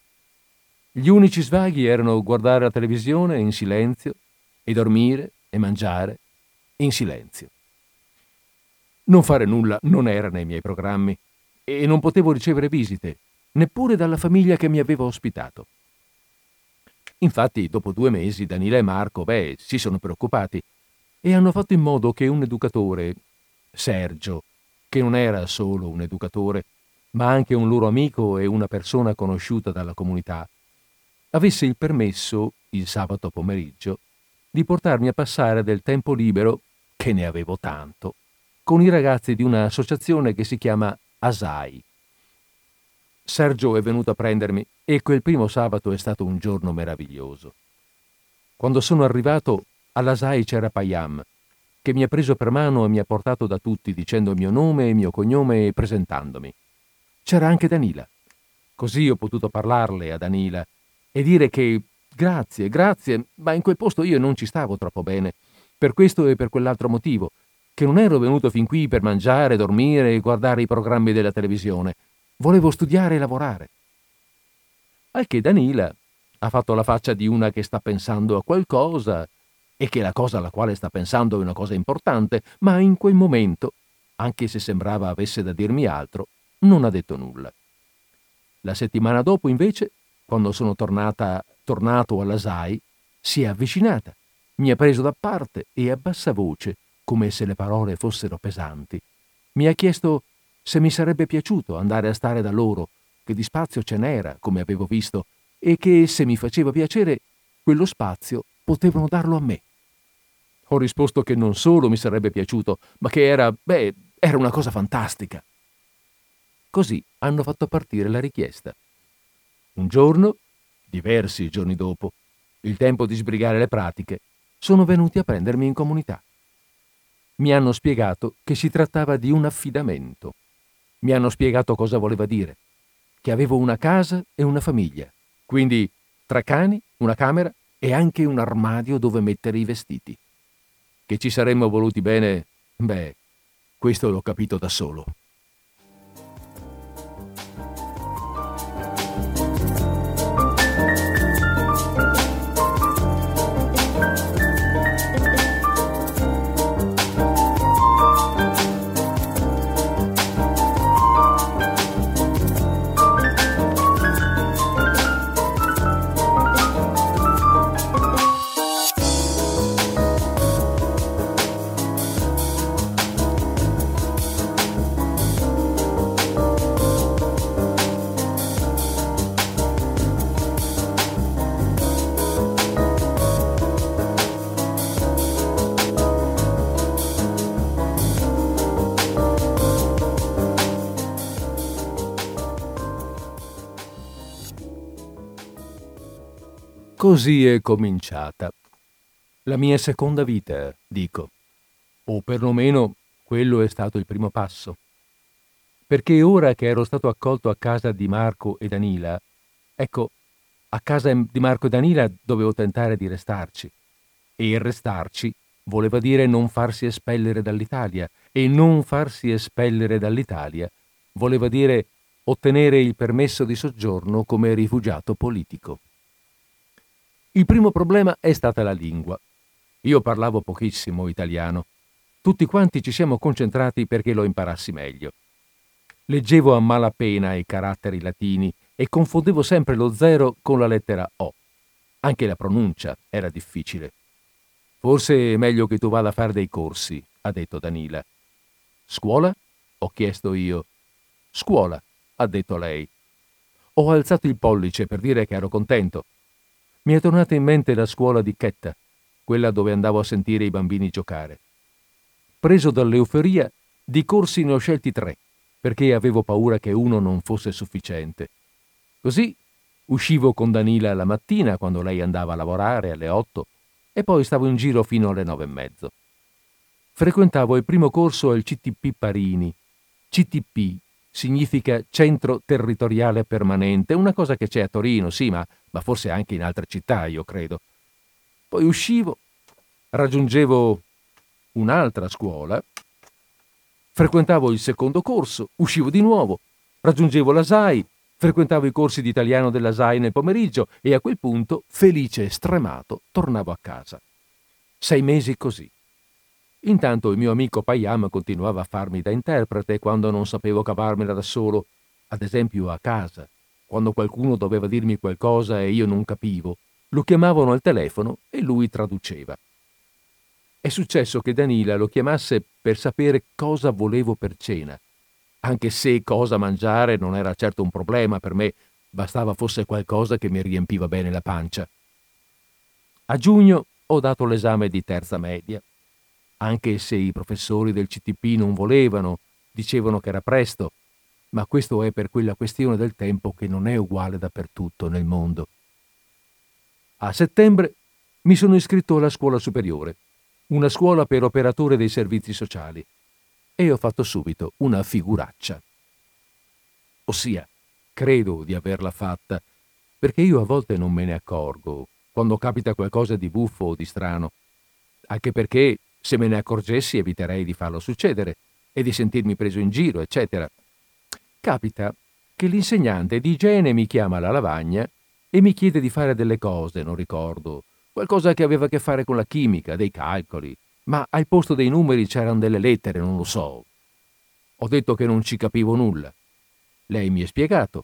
Gli unici svaghi erano guardare la televisione in silenzio e dormire e mangiare in silenzio. Non fare nulla non era nei miei programmi e non potevo ricevere visite, neppure dalla famiglia che mi aveva ospitato. Infatti, dopo due mesi, Danila e Marco, beh, si sono preoccupati e hanno fatto in modo che un educatore, Sergio, che non era solo un educatore, ma anche un loro amico e una persona conosciuta dalla comunità, avesse il permesso, il sabato pomeriggio, di portarmi a passare del tempo libero, che ne avevo tanto, con i ragazzi di un'associazione che si chiama Asai. Sergio è venuto a prendermi e quel primo sabato è stato un giorno meraviglioso. Quando sono arrivato, all'Asai c'era Payam, che mi ha preso per mano e mi ha portato da tutti dicendo il mio nome e il mio cognome e presentandomi. C'era anche Danila. Così ho potuto parlarle a Danila e dire che grazie, grazie, ma in quel posto io non ci stavo troppo bene, per questo e per quell'altro motivo, che non ero venuto fin qui per mangiare, dormire e guardare i programmi della televisione. Volevo studiare e lavorare. Al che Danila ha fatto la faccia di una che sta pensando a qualcosa e che la cosa alla quale sta pensando è una cosa importante, ma in quel momento, anche se sembrava avesse da dirmi altro, non ha detto nulla. La settimana dopo, invece, quando sono tornata, tornato alla SAI, si è avvicinata, mi ha preso da parte e a bassa voce, come se le parole fossero pesanti, mi ha chiesto se mi sarebbe piaciuto andare a stare da loro, che di spazio ce n'era, come avevo visto, e che se mi faceva piacere, quello spazio potevano darlo a me. Ho risposto che non solo mi sarebbe piaciuto, ma che era, beh, era una cosa fantastica. Così hanno fatto partire la richiesta. Un giorno, diversi giorni dopo, il tempo di sbrigare le pratiche, sono venuti a prendermi in comunità. Mi hanno spiegato che si trattava di un affidamento. Mi hanno spiegato cosa voleva dire, che avevo una casa e una famiglia, quindi tre cani, una camera e anche un armadio dove mettere i vestiti. Che ci saremmo voluti bene, beh, questo l'ho capito da solo. Così è cominciata. La mia seconda vita, dico. O perlomeno quello è stato il primo passo. Perché ora che ero stato accolto a casa di Marco e Danila, ecco, a casa di Marco e Danila dovevo tentare di restarci. E il restarci voleva dire non farsi espellere dall'Italia e non farsi espellere dall'Italia voleva dire ottenere il permesso di soggiorno come rifugiato politico. Il primo problema è stata la lingua. Io parlavo pochissimo italiano. Tutti quanti ci siamo concentrati perché lo imparassi meglio. Leggevo a malapena i caratteri latini e confondevo sempre lo zero con la lettera O. Anche la pronuncia era difficile. Forse è meglio che tu vada a fare dei corsi, ha detto Danila. Scuola? ho chiesto io. Scuola, ha detto lei. Ho alzato il pollice per dire che ero contento. Mi è tornata in mente la scuola di Chetta, quella dove andavo a sentire i bambini giocare. Preso dall'euforia, di corsi ne ho scelti tre, perché avevo paura che uno non fosse sufficiente. Così uscivo con Danila la mattina quando lei andava a lavorare alle otto e poi stavo in giro fino alle nove e mezzo. Frequentavo il primo corso al CTP Parini. CTP significa Centro Territoriale Permanente, una cosa che c'è a Torino, sì, ma, ma forse anche in altre città, io credo. Poi uscivo, raggiungevo un'altra scuola, frequentavo il secondo corso, uscivo di nuovo, raggiungevo la SAI, Frequentavo i corsi di italiano della SAI nel pomeriggio e a quel punto, felice e stremato, tornavo a casa. Sei mesi così. Intanto il mio amico Payam continuava a farmi da interprete quando non sapevo cavarmela da solo, ad esempio a casa. Quando qualcuno doveva dirmi qualcosa e io non capivo, lo chiamavano al telefono e lui traduceva. È successo che Danila lo chiamasse per sapere cosa volevo per cena anche se cosa mangiare non era certo un problema per me, bastava fosse qualcosa che mi riempiva bene la pancia. A giugno ho dato l'esame di terza media, anche se i professori del CTP non volevano, dicevano che era presto, ma questo è per quella questione del tempo che non è uguale dappertutto nel mondo. A settembre mi sono iscritto alla scuola superiore, una scuola per operatore dei servizi sociali e ho fatto subito una figuraccia. Ossia, credo di averla fatta, perché io a volte non me ne accorgo, quando capita qualcosa di buffo o di strano, anche perché se me ne accorgessi eviterei di farlo succedere e di sentirmi preso in giro, eccetera. Capita che l'insegnante di igiene mi chiama alla lavagna e mi chiede di fare delle cose, non ricordo, qualcosa che aveva a che fare con la chimica, dei calcoli, ma al posto dei numeri c'erano delle lettere, non lo so. Ho detto che non ci capivo nulla. Lei mi ha spiegato,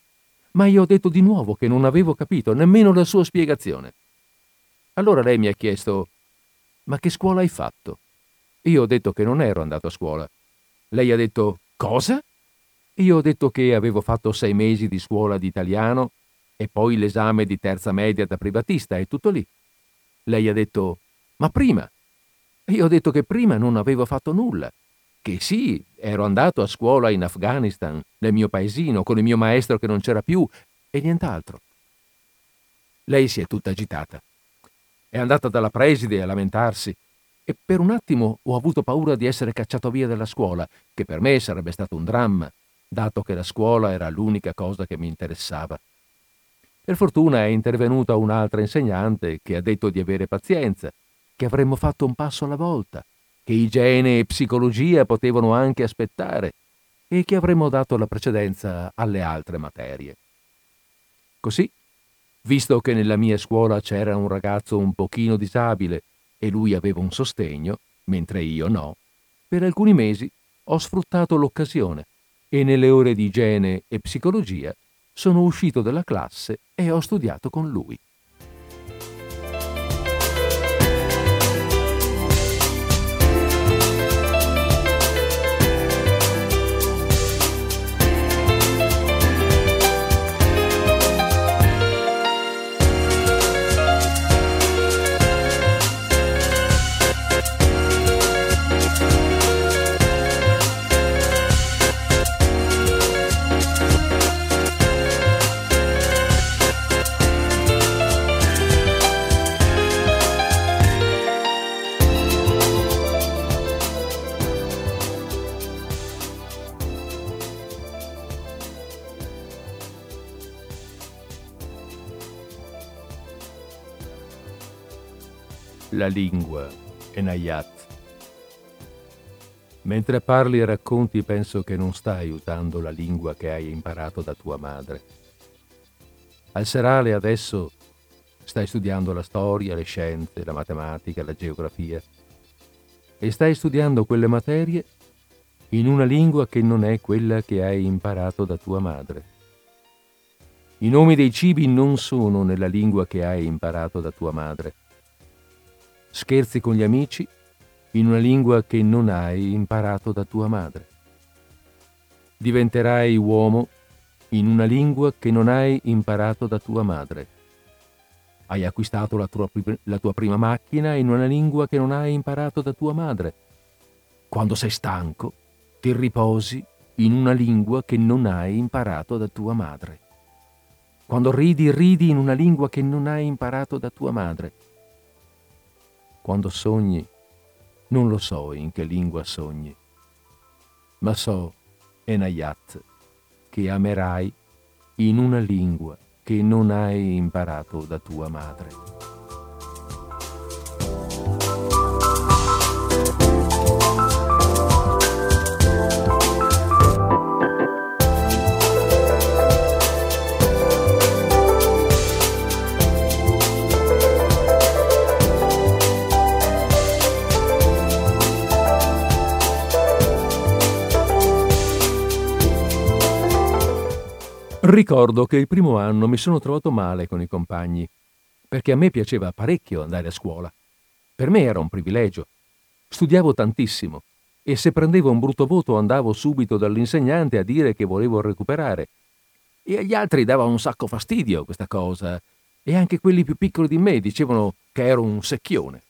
ma io ho detto di nuovo che non avevo capito nemmeno la sua spiegazione. Allora lei mi ha chiesto, ma che scuola hai fatto? Io ho detto che non ero andato a scuola. Lei ha detto, cosa? Io ho detto che avevo fatto sei mesi di scuola di italiano e poi l'esame di terza media da privatista e tutto lì. Lei ha detto, ma prima, io ho detto che prima non avevo fatto nulla, che sì, ero andato a scuola in Afghanistan, nel mio paesino, con il mio maestro che non c'era più, e nient'altro. Lei si è tutta agitata. È andata dalla preside a lamentarsi e per un attimo ho avuto paura di essere cacciato via dalla scuola, che per me sarebbe stato un dramma, dato che la scuola era l'unica cosa che mi interessava. Per fortuna è intervenuta un'altra insegnante che ha detto di avere pazienza che avremmo fatto un passo alla volta, che igiene e psicologia potevano anche aspettare e che avremmo dato la precedenza alle altre materie. Così, visto che nella mia scuola c'era un ragazzo un pochino disabile e lui aveva un sostegno, mentre io no, per alcuni mesi ho sfruttato l'occasione e nelle ore di igiene e psicologia sono uscito dalla classe e ho studiato con lui. La lingua, Enayat. Mentre parli e racconti penso che non stai usando la lingua che hai imparato da tua madre. Al serale adesso stai studiando la storia, le scienze, la matematica, la geografia e stai studiando quelle materie in una lingua che non è quella che hai imparato da tua madre. I nomi dei cibi non sono nella lingua che hai imparato da tua madre scherzi con gli amici in una lingua che non hai imparato da tua madre. Diventerai uomo in una lingua che non hai imparato da tua madre. Hai acquistato la tua, la tua, prima macchina in una lingua che non hai imparato da tua madre. Quando sei stanco, ti riposi in una lingua che non hai imparato da tua madre. Quando ridi, ridi in una lingua che non hai imparato da tua madre quando sogni, non lo so in che lingua sogni, ma so, Enayat, che amerai in una lingua che non hai imparato da tua madre. Ricordo che il primo anno mi sono trovato male con i compagni, perché a me piaceva parecchio andare a scuola. Per me era un privilegio. Studiavo tantissimo e se prendevo un brutto voto andavo subito dall'insegnante a dire che volevo recuperare. E agli altri dava un sacco fastidio questa cosa, e anche quelli più piccoli di me dicevano che ero un secchione.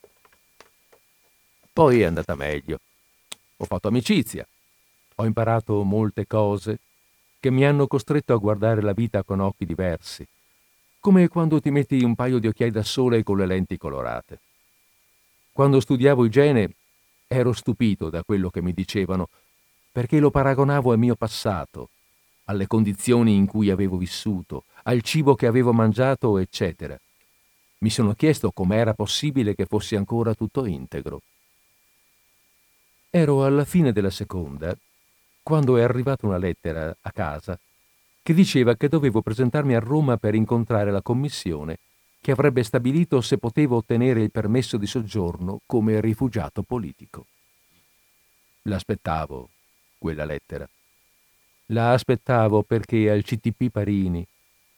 Poi è andata meglio. Ho fatto amicizia, ho imparato molte cose che mi hanno costretto a guardare la vita con occhi diversi, come quando ti metti un paio di occhiali da sole con le lenti colorate. Quando studiavo igiene ero stupito da quello che mi dicevano, perché lo paragonavo al mio passato, alle condizioni in cui avevo vissuto, al cibo che avevo mangiato, eccetera. Mi sono chiesto com'era possibile che fossi ancora tutto integro. Ero alla fine della seconda quando è arrivata una lettera a casa che diceva che dovevo presentarmi a Roma per incontrare la commissione che avrebbe stabilito se potevo ottenere il permesso di soggiorno come rifugiato politico. L'aspettavo, quella lettera. La aspettavo perché al CTP Parini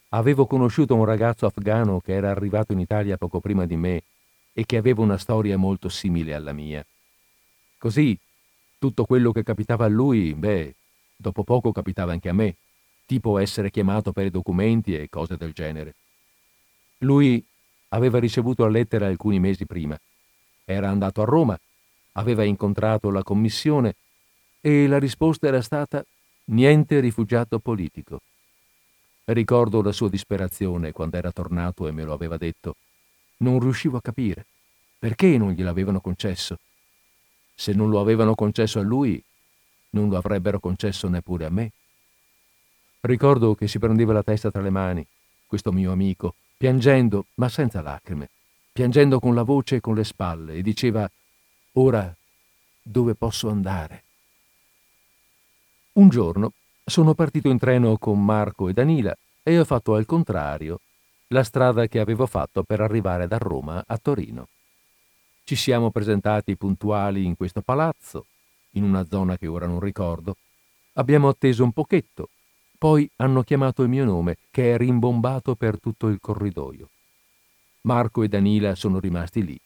avevo conosciuto un ragazzo afgano che era arrivato in Italia poco prima di me e che aveva una storia molto simile alla mia. Così tutto quello che capitava a lui, beh, dopo poco capitava anche a me, tipo essere chiamato per i documenti e cose del genere. Lui aveva ricevuto la lettera alcuni mesi prima. Era andato a Roma, aveva incontrato la commissione e la risposta era stata niente rifugiato politico. Ricordo la sua disperazione quando era tornato e me lo aveva detto. Non riuscivo a capire perché non gliel'avevano concesso. Se non lo avevano concesso a lui, non lo avrebbero concesso neppure a me. Ricordo che si prendeva la testa tra le mani, questo mio amico, piangendo, ma senza lacrime, piangendo con la voce e con le spalle, e diceva Ora dove posso andare? Un giorno sono partito in treno con Marco e Danila e ho fatto al contrario la strada che avevo fatto per arrivare da Roma a Torino. Ci siamo presentati puntuali in questo palazzo, in una zona che ora non ricordo. Abbiamo atteso un pochetto, poi hanno chiamato il mio nome, che è rimbombato per tutto il corridoio. Marco e Danila sono rimasti lì.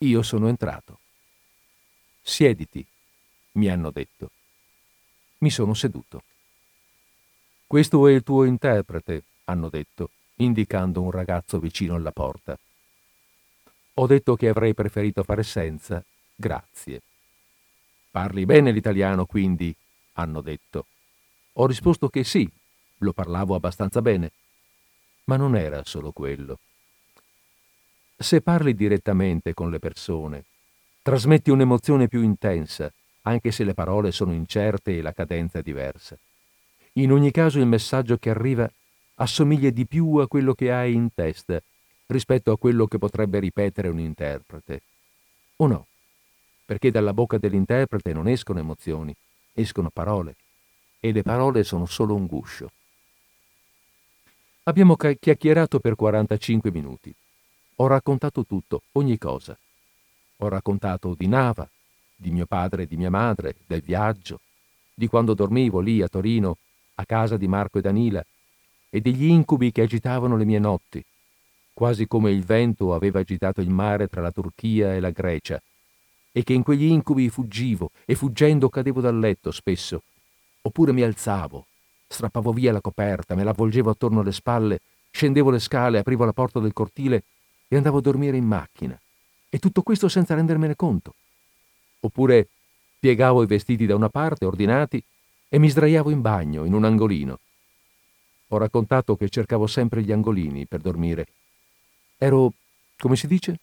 Io sono entrato. Siediti, mi hanno detto. Mi sono seduto. Questo è il tuo interprete, hanno detto, indicando un ragazzo vicino alla porta. Ho detto che avrei preferito fare senza, grazie. Parli bene l'italiano, quindi, hanno detto. Ho risposto che sì, lo parlavo abbastanza bene. Ma non era solo quello. Se parli direttamente con le persone, trasmetti un'emozione più intensa, anche se le parole sono incerte e la cadenza è diversa. In ogni caso il messaggio che arriva assomiglia di più a quello che hai in testa rispetto a quello che potrebbe ripetere un interprete. O no? Perché dalla bocca dell'interprete non escono emozioni, escono parole, e le parole sono solo un guscio. Abbiamo chiacchierato per 45 minuti. Ho raccontato tutto, ogni cosa. Ho raccontato di Nava, di mio padre e di mia madre, del viaggio, di quando dormivo lì a Torino, a casa di Marco e Danila, e degli incubi che agitavano le mie notti, quasi come il vento aveva agitato il mare tra la Turchia e la Grecia, e che in quegli incubi fuggivo e fuggendo cadevo dal letto spesso, oppure mi alzavo, strappavo via la coperta, me la avvolgevo attorno alle spalle, scendevo le scale, aprivo la porta del cortile e andavo a dormire in macchina. E tutto questo senza rendermene conto. Oppure piegavo i vestiti da una parte, ordinati, e mi sdraiavo in bagno, in un angolino. Ho raccontato che cercavo sempre gli angolini per dormire. Ero, come si dice,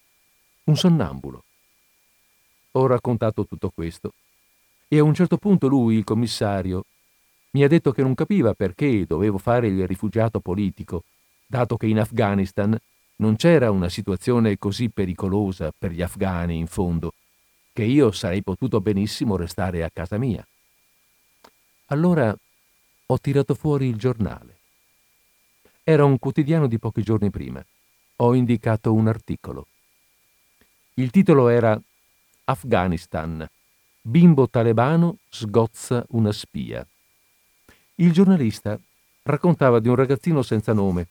un sonnambulo. Ho raccontato tutto questo. E a un certo punto lui, il commissario, mi ha detto che non capiva perché dovevo fare il rifugiato politico, dato che in Afghanistan non c'era una situazione così pericolosa per gli afghani in fondo, che io sarei potuto benissimo restare a casa mia. Allora ho tirato fuori il giornale. Era un quotidiano di pochi giorni prima. Ho indicato un articolo. Il titolo era Afghanistan. Bimbo talebano sgozza una spia. Il giornalista raccontava di un ragazzino senza nome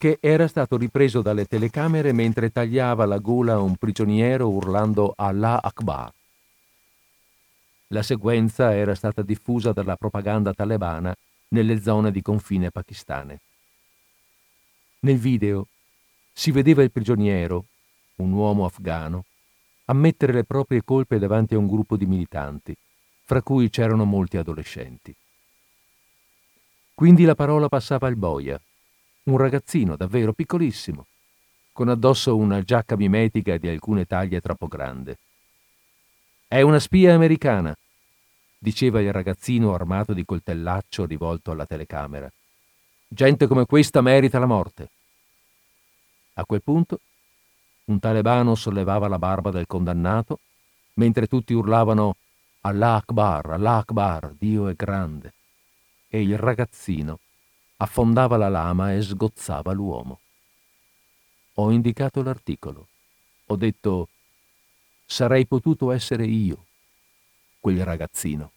che era stato ripreso dalle telecamere mentre tagliava la gola a un prigioniero urlando Allah Akbar. La sequenza era stata diffusa dalla propaganda talebana nelle zone di confine pakistane. Nel video si vedeva il prigioniero, un uomo afgano, ammettere le proprie colpe davanti a un gruppo di militanti, fra cui c'erano molti adolescenti. Quindi la parola passava al boia, un ragazzino davvero piccolissimo, con addosso una giacca mimetica di alcune taglie troppo grande. È una spia americana, diceva il ragazzino armato di coltellaccio rivolto alla telecamera. Gente come questa merita la morte. A quel punto un talebano sollevava la barba del condannato, mentre tutti urlavano Allah Akbar, Allah Akbar, Dio è grande. E il ragazzino affondava la lama e sgozzava l'uomo. Ho indicato l'articolo. Ho detto, sarei potuto essere io, quel ragazzino.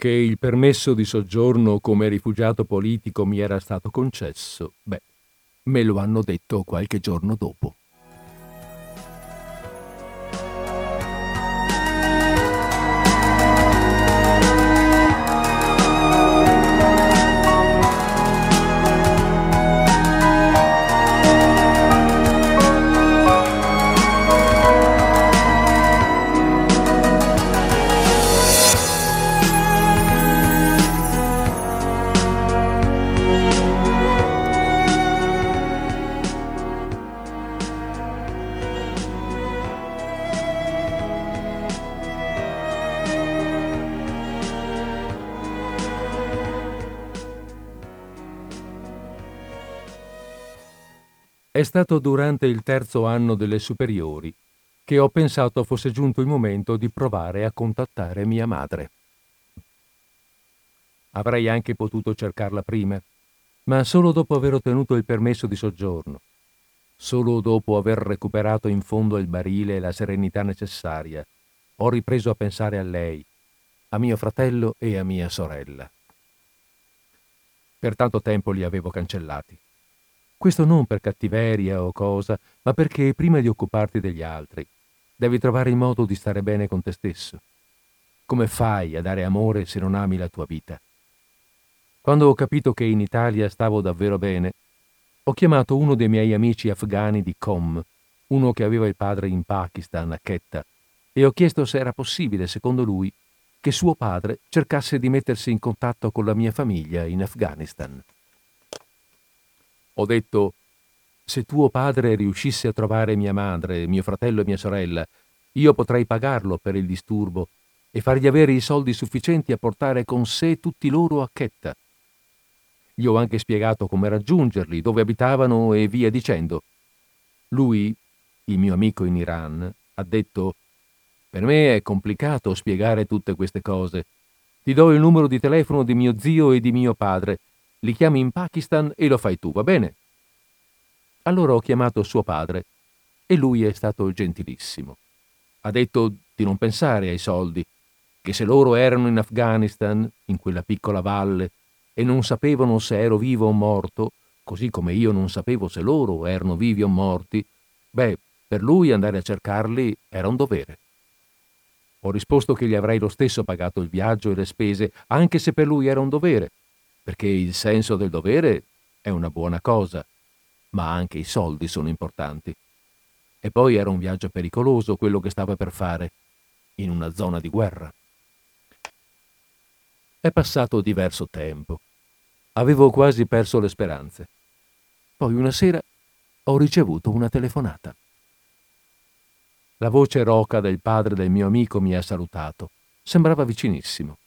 Che il permesso di soggiorno come rifugiato politico mi era stato concesso, beh, me lo hanno detto qualche giorno dopo. È stato durante il terzo anno delle superiori che ho pensato fosse giunto il momento di provare a contattare mia madre. Avrei anche potuto cercarla prima, ma solo dopo aver ottenuto il permesso di soggiorno, solo dopo aver recuperato in fondo il barile e la serenità necessaria, ho ripreso a pensare a lei, a mio fratello e a mia sorella. Per tanto tempo li avevo cancellati. Questo non per cattiveria o cosa, ma perché prima di occuparti degli altri, devi trovare il modo di stare bene con te stesso. Come fai a dare amore se non ami la tua vita? Quando ho capito che in Italia stavo davvero bene, ho chiamato uno dei miei amici afghani di Com, uno che aveva il padre in Pakistan, a Quetta, e ho chiesto se era possibile, secondo lui, che suo padre cercasse di mettersi in contatto con la mia famiglia in Afghanistan. Ho detto, se tuo padre riuscisse a trovare mia madre, mio fratello e mia sorella, io potrei pagarlo per il disturbo e fargli avere i soldi sufficienti a portare con sé tutti loro a Chetta. Gli ho anche spiegato come raggiungerli, dove abitavano e via dicendo. Lui, il mio amico in Iran, ha detto per me è complicato spiegare tutte queste cose. Ti do il numero di telefono di mio zio e di mio padre. Li chiami in Pakistan e lo fai tu, va bene? Allora ho chiamato suo padre e lui è stato gentilissimo. Ha detto di non pensare ai soldi, che se loro erano in Afghanistan, in quella piccola valle, e non sapevano se ero vivo o morto, così come io non sapevo se loro erano vivi o morti, beh, per lui andare a cercarli era un dovere. Ho risposto che gli avrei lo stesso pagato il viaggio e le spese, anche se per lui era un dovere, perché il senso del dovere è una buona cosa, ma anche i soldi sono importanti. E poi era un viaggio pericoloso quello che stava per fare, in una zona di guerra. È passato diverso tempo. Avevo quasi perso le speranze. Poi una sera ho ricevuto una telefonata. La voce roca del padre del mio amico mi ha salutato. Sembrava vicinissimo.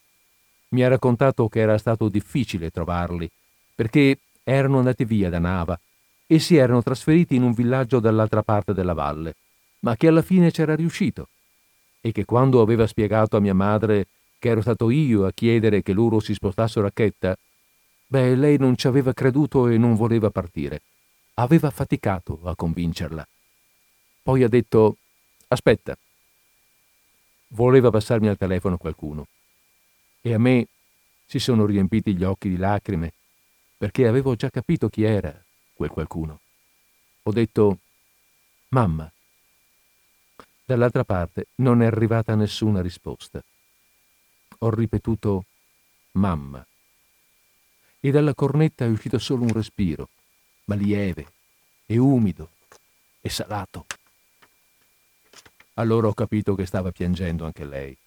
Mi ha raccontato che era stato difficile trovarli, perché erano andati via da Nava e si erano trasferiti in un villaggio dall'altra parte della valle, ma che alla fine c'era riuscito e che quando aveva spiegato a mia madre che ero stato io a chiedere che loro si spostassero a Chetta, beh, lei non ci aveva creduto e non voleva partire. Aveva faticato a convincerla. Poi ha detto Aspetta. Voleva passarmi al telefono qualcuno. E a me si sono riempiti gli occhi di lacrime, perché avevo già capito chi era quel qualcuno. Ho detto, mamma. Dall'altra parte non è arrivata nessuna risposta. Ho ripetuto, mamma. E dalla cornetta è uscito solo un respiro, ma lieve e umido e salato. Allora ho capito che stava piangendo anche lei.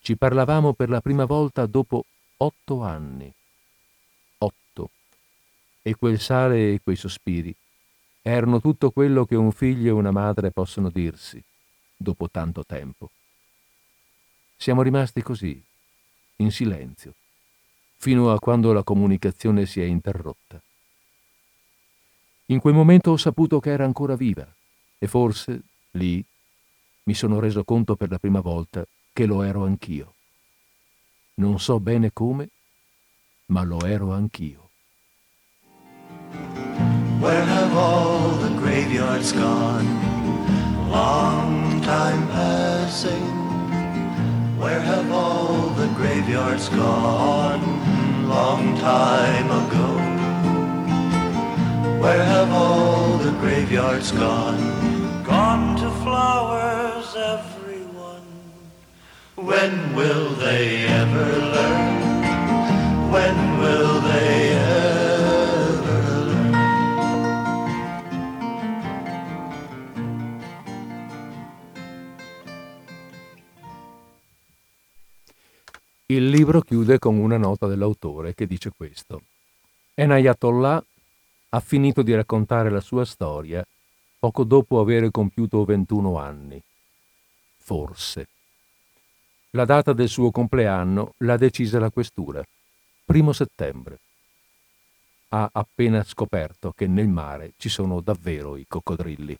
Ci parlavamo per la prima volta dopo otto anni. Otto. E quel sale e quei sospiri erano tutto quello che un figlio e una madre possono dirsi dopo tanto tempo. Siamo rimasti così, in silenzio, fino a quando la comunicazione si è interrotta. In quel momento ho saputo che era ancora viva e forse Lì mi sono reso conto per la prima volta che lo ero anch'io. Non so bene come, ma lo ero anch'io. Where have all the graveyards gone? Long time passing. Where have all the graveyards gone? Long time ago. Where have all the graveyards gone? gone to flowers, everyone. When will they ever learn? When will they ever learn? Il libro chiude con una nota dell'autore che dice questo. Enayatollah ha finito di raccontare la sua storia poco dopo aver compiuto 21 anni. Forse. La data del suo compleanno l'ha decisa la questura, primo settembre. Ha appena scoperto che nel mare ci sono davvero i coccodrilli.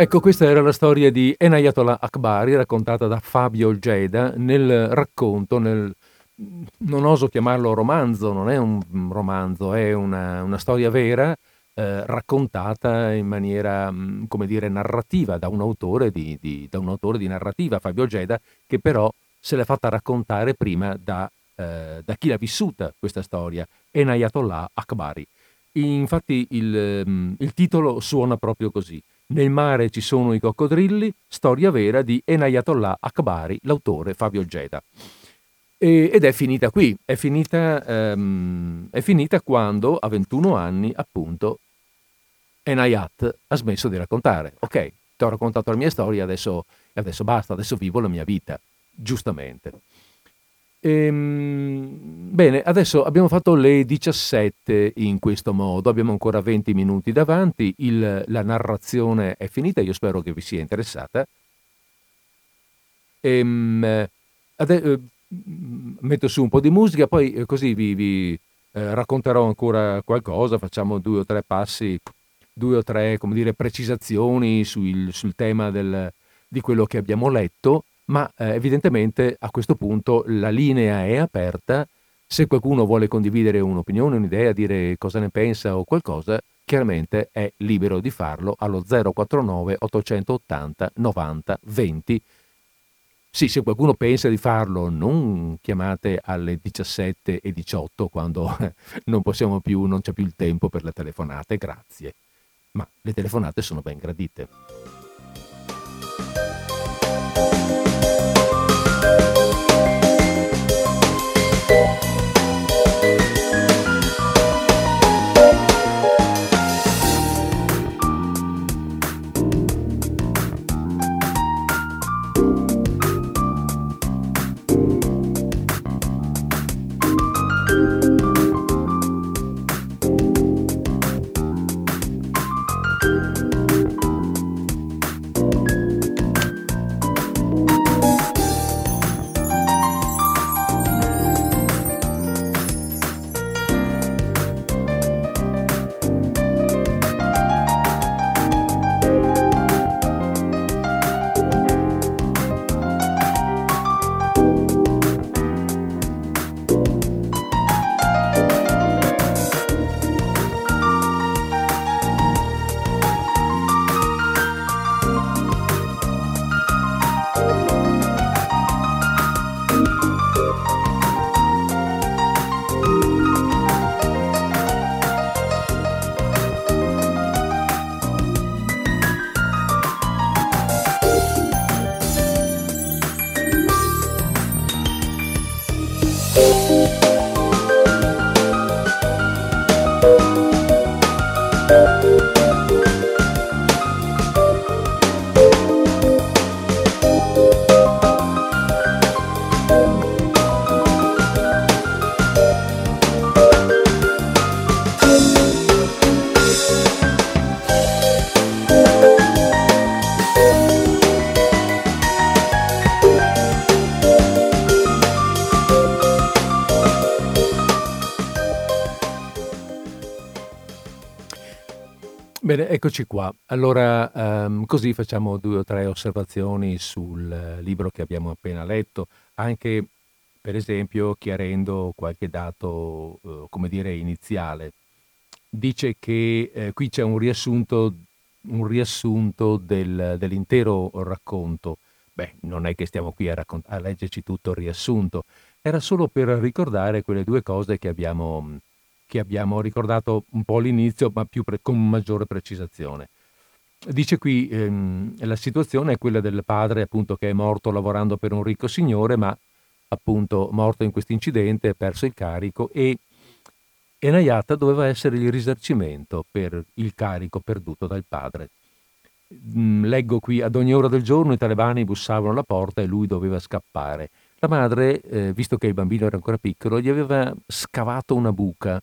Ecco, questa era la storia di Enayatollah Akbari raccontata da Fabio Geda nel racconto, nel, non oso chiamarlo romanzo, non è un romanzo, è una, una storia vera eh, raccontata in maniera, mm, come dire, narrativa da un, autore di, di, un autore di narrativa, Fabio Geda, che però se l'è fatta raccontare prima da, eh, da chi l'ha vissuta questa storia, Enayatollah Akbari. Infatti il, mm, il titolo suona proprio così. Nel mare ci sono i coccodrilli, storia vera di Enayatollah Akbari, l'autore Fabio Geda. Ed è finita qui, è finita, um, è finita quando a 21 anni appunto Enayat ha smesso di raccontare. Ok, ti ho raccontato la mia storia, adesso, adesso basta, adesso vivo la mia vita, giustamente. Ehm, bene, adesso abbiamo fatto le 17 in questo modo, abbiamo ancora 20 minuti davanti, il, la narrazione è finita, io spero che vi sia interessata. Ehm, ade- eh, metto su un po' di musica, poi eh, così vi, vi eh, racconterò ancora qualcosa, facciamo due o tre passi, due o tre, come dire, precisazioni sul, sul tema del, di quello che abbiamo letto ma eh, evidentemente a questo punto la linea è aperta. Se qualcuno vuole condividere un'opinione, un'idea, dire cosa ne pensa o qualcosa, chiaramente è libero di farlo allo 049 880 90 20. Sì, se qualcuno pensa di farlo, non chiamate alle 17 e 18 quando non possiamo più, non c'è più il tempo per le telefonate, grazie. Ma le telefonate sono ben gradite. Bene, eccoci qua. Allora, ehm, così facciamo due o tre osservazioni sul eh, libro che abbiamo appena letto, anche per esempio chiarendo qualche dato, eh, come dire, iniziale. Dice che eh, qui c'è un riassunto, un riassunto del, dell'intero racconto. Beh, non è che stiamo qui a, raccont- a leggerci tutto il riassunto, era solo per ricordare quelle due cose che abbiamo che abbiamo ricordato un po' all'inizio, ma pre- con maggiore precisazione. Dice qui ehm, la situazione è quella del padre appunto che è morto lavorando per un ricco signore, ma appunto morto in questo incidente, ha perso il carico e Enayata doveva essere il risarcimento per il carico perduto dal padre. Mm, leggo qui, ad ogni ora del giorno i talebani bussavano alla porta e lui doveva scappare. La madre, eh, visto che il bambino era ancora piccolo, gli aveva scavato una buca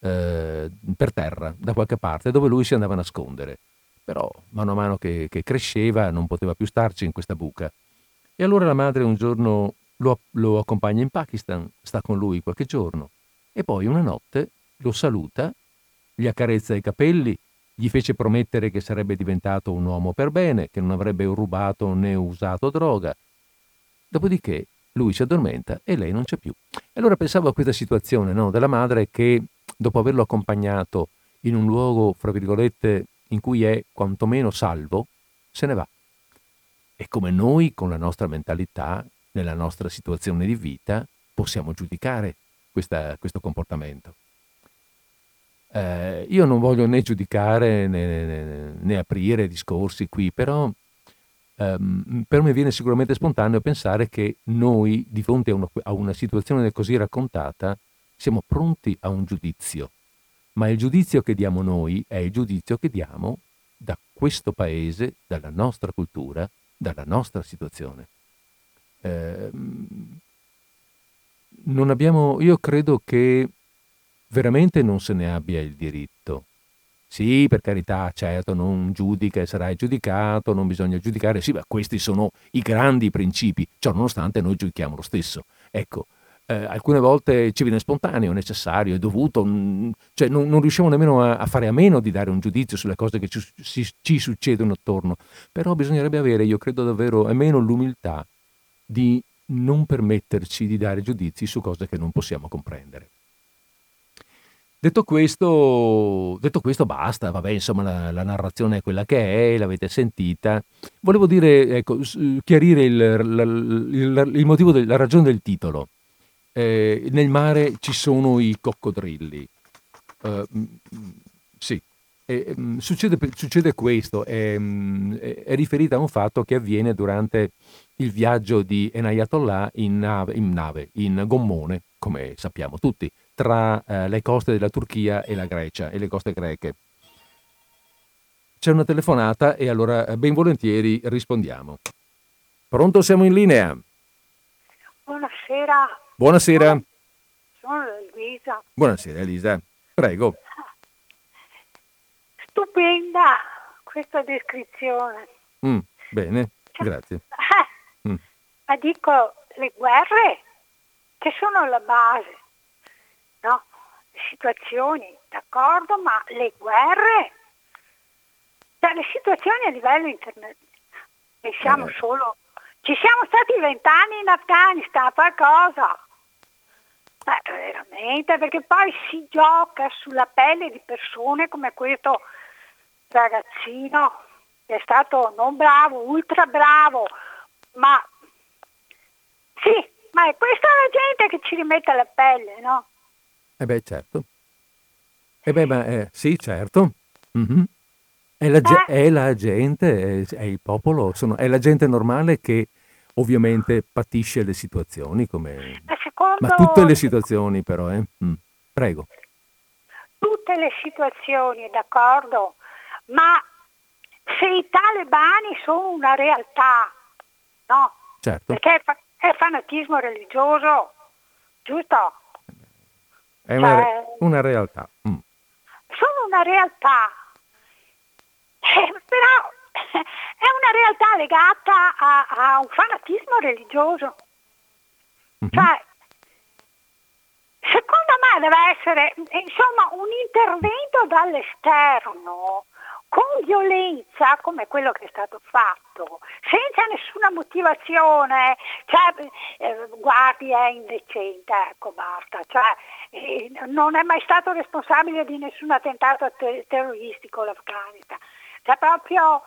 eh, per terra da qualche parte dove lui si andava a nascondere. Però mano a mano che, che, cresceva non poteva più starci in questa buca. E allora la madre un giorno lo, lo accompagna in Pakistan, sta con lui qualche giorno e poi una notte lo saluta, gli accarezza i capelli gli fece promettere che sarebbe diventato un uomo per bene, che non avrebbe rubato né usato droga. Dopodiché lui si addormenta e lei non c'è più. E allora pensavo a questa situazione no, della madre che, dopo averlo accompagnato in un luogo, fra virgolette, in cui è quantomeno salvo, se ne va. E come noi, con la nostra mentalità, nella nostra situazione di vita, possiamo giudicare questa, questo comportamento. Eh, io non voglio né giudicare né, né, né aprire discorsi qui, però ehm, per me viene sicuramente spontaneo pensare che noi, di fronte a una, a una situazione così raccontata, siamo pronti a un giudizio, ma il giudizio che diamo noi è il giudizio che diamo da questo paese, dalla nostra cultura, dalla nostra situazione. Eh, abbiamo, io credo che veramente non se ne abbia il diritto. Sì, per carità, certo, non giudica e sarai giudicato, non bisogna giudicare, sì, ma questi sono i grandi principi, ciò nonostante noi giudichiamo lo stesso. Ecco, eh, alcune volte ci viene spontaneo, necessario, è dovuto, mm, cioè non, non, riusciamo nemmeno a, a, fare a meno di dare un giudizio sulle cose che ci, ci, ci succedono attorno, però bisognerebbe avere, io credo davvero, almeno l'umiltà di non permetterci di dare giudizi su cose che non possiamo comprendere. Detto questo, detto questo, basta, vabbè, insomma, la, la, narrazione è quella che è, l'avete sentita. Volevo dire, ecco, chiarire il, il, il, motivo, la ragione del titolo. Eh, nel mare ci sono i coccodrilli. Uh, sì, eh, succede, succede, questo, è, è, è riferita a un fatto che avviene durante il viaggio di Enayatollah in nave, in, nave, in gommone, come sappiamo tutti tra eh, le coste della Turchia e la Grecia e le coste greche. C'è una telefonata e allora eh, ben volentieri rispondiamo. Pronto, siamo in linea. Buonasera. Buonasera. Sono Elisa. Buonasera Elisa, prego. Stupenda questa descrizione. Mm, bene, cioè, grazie. Eh, mm. Ma dico, le guerre che sono la base no? Le situazioni, d'accordo, ma le guerre, cioè le situazioni a livello internazionale, pensiamo eh. solo, ci siamo stati vent'anni in Afghanistan, qualcosa. Beh, veramente, perché poi si gioca sulla pelle di persone come questo ragazzino che è stato non bravo, ultra bravo, ma sì, ma è questa la gente che ci rimette la pelle, no? Eh beh, certo. Eh beh, ma eh, sì, certo. Mm-hmm. È, la, eh. è, la, gente, è, è il popolo, sono, è la gente normale che ovviamente patisce le situazioni come... Secondo... Ma tutte le situazioni però, eh? Mm. Prego. Tutte le situazioni, d'accordo, ma se i talebani sono una realtà, no? Certo. Perché è, fa- è fanatismo religioso, giusto? È una, cioè, una realtà. Mm. Sono una realtà, eh, però è una realtà legata a, a un fanatismo religioso. Mm-hmm. Cioè, secondo me deve essere insomma, un intervento dall'esterno con violenza come quello che è stato fatto, senza nessuna motivazione, cioè, eh, guardi è indecente, ecco basta, cioè, eh, non è mai stato responsabile di nessun attentato ter- terroristico l'Afghanistan, cioè proprio,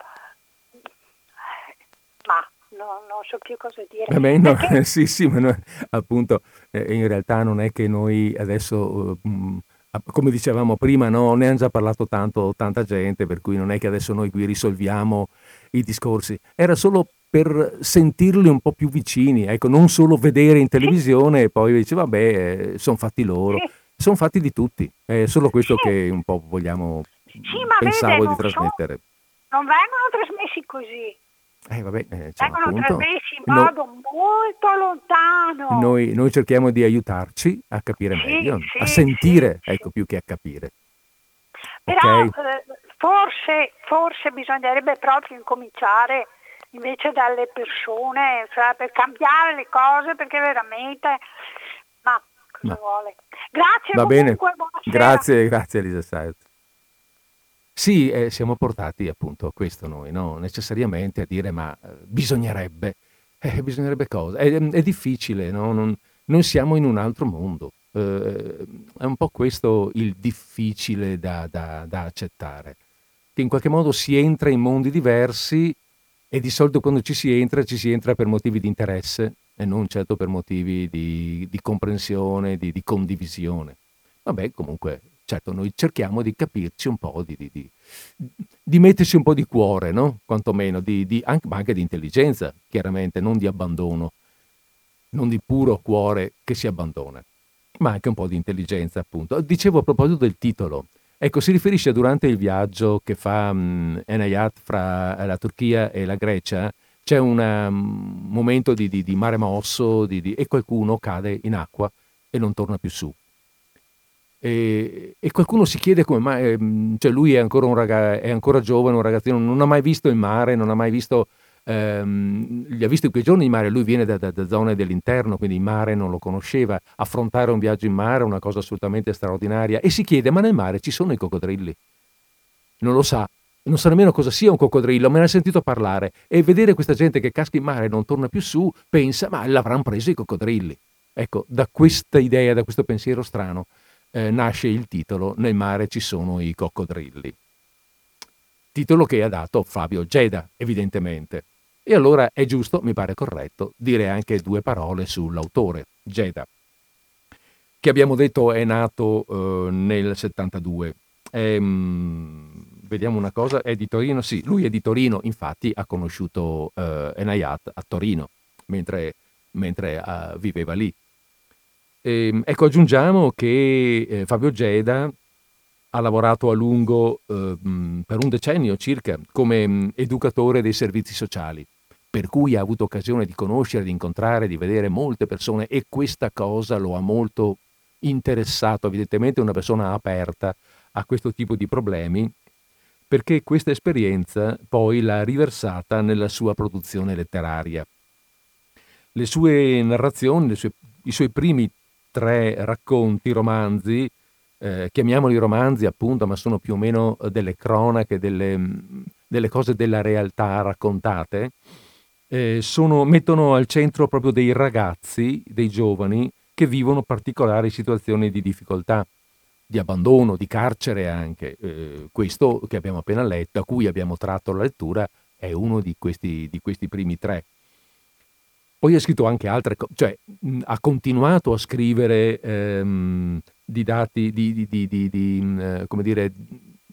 ma no, non so più cosa dire. Vabbè, no, Perché... sì, sì, ma no, appunto eh, in realtà non è che noi adesso... Uh, come dicevamo prima, no, ne hanno già parlato tanto tanta gente, per cui non è che adesso noi qui risolviamo i discorsi. Era solo per sentirli un po' più vicini, ecco, non solo vedere in televisione e poi dice vabbè, sono fatti loro, sono fatti di tutti. È solo questo che un po' vogliamo, sì, pensavo vede, di trasmettere. So, non vengono trasmessi così. Eh, vabbè, eh, cioè, Vengono appunto, trasmessi in modo no, molto lontano. Noi, noi, cerchiamo di aiutarci a capire sì, meglio, sì, a sentire, sì, ecco, più che a capire. Però okay. eh, forse, forse bisognerebbe proprio incominciare invece dalle persone, cioè per cambiare le cose, perché veramente... Ma cosa Ma. vuole? Grazie Va bene. Grazie, grazie Elisa Saez. Sì, eh, siamo portati appunto a questo noi, no? necessariamente a dire ma eh, bisognerebbe, eh, bisognerebbe cosa? È, è difficile, no? non, non, siamo in un altro mondo. Eh, è un po' questo il difficile da, da, da, accettare, che in qualche modo si entra in mondi diversi e di solito quando ci si entra ci si entra per motivi di interesse e non certo per motivi di, di comprensione, di, di condivisione. Vabbè, comunque certo noi cerchiamo di capirci un po', di, di, di, di metterci un po' di cuore, no? quantomeno, anche, ma anche di intelligenza, chiaramente, non di abbandono, non di puro cuore che si abbandona, ma anche un po' di intelligenza, appunto. Dicevo a proposito del titolo, ecco, si riferisce durante il viaggio che fa um, Enayat fra la Turchia e la Grecia, c'è un um, momento di, di, di mare mosso e qualcuno cade in acqua e non torna più su. E, e, qualcuno si chiede come mai, ehm, cioè lui è ancora, raga, è ancora, giovane, un ragazzino, non ha mai visto il mare, non ha mai visto, ehm, li ha visto in quei giorni il mare, lui viene da, da, da, zone dell'interno, quindi il mare non lo conosceva, affrontare un viaggio in mare è una cosa assolutamente straordinaria e si chiede ma nel mare ci sono i coccodrilli? Non lo sa, non sa nemmeno cosa sia un coccodrillo, me ne ha sentito parlare e vedere questa gente che casca in mare e non torna più su, pensa ma l'avranno preso i coccodrilli. Ecco, da questa idea, da questo pensiero strano, eh, nasce il titolo Nel mare ci sono i coccodrilli. Titolo che ha dato Fabio Geda, evidentemente. E allora è giusto, mi pare corretto, dire anche due parole sull'autore, Geda, che abbiamo detto è nato eh, nel 72. È, mh, vediamo una cosa, è di Torino? Sì, lui è di Torino, infatti ha conosciuto eh, Enayat a Torino, mentre, mentre uh, viveva lì. E, ehm, ecco, aggiungiamo che eh, Fabio Geda ha lavorato a lungo, eh, per un decennio circa, come mh, educatore dei servizi sociali, per cui ha avuto occasione di conoscere, di incontrare, di vedere molte persone e questa cosa lo ha molto interessato, evidentemente una persona aperta a questo tipo di problemi, perché questa esperienza poi l'ha riversata nella sua produzione letteraria. Le sue narrazioni, le sue, i suoi primi tre racconti, romanzi, eh, chiamiamoli romanzi appunto, ma sono più o meno eh, delle cronache, delle, mm, delle cose della realtà raccontate, eh, sono, mettono al centro proprio dei ragazzi, dei giovani, che vivono particolari situazioni di difficoltà, di abbandono, di carcere anche. Eh, questo che abbiamo appena letto, a cui abbiamo tratto la lettura, è uno di questi, di questi primi tre. Poi ha scritto anche altre cose, cioè mh, ha continuato a scrivere ehm, di dati, di, di, di, di mh, come dire,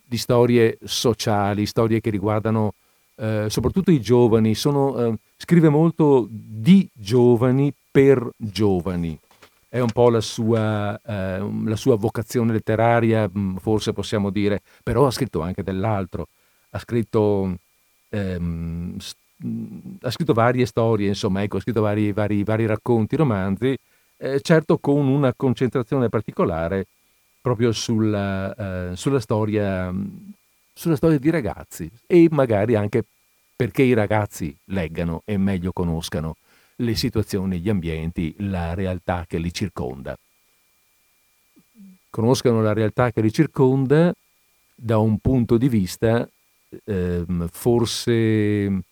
di storie sociali, storie che riguardano eh, soprattutto i giovani. Sono, eh, scrive molto di giovani per giovani. È un po' la sua, eh, la sua vocazione letteraria, forse possiamo dire, però ha scritto anche dell'altro. Ha scritto ehm, ha scritto varie storie, insomma, ecco, ha scritto vari, vari, vari racconti, romanzi, eh, certo con una concentrazione particolare proprio sulla, eh, sulla, storia, sulla storia di ragazzi e magari anche perché i ragazzi leggano e meglio conoscano le situazioni, gli ambienti, la realtà che li circonda. Conoscano la realtà che li circonda da un punto di vista eh, forse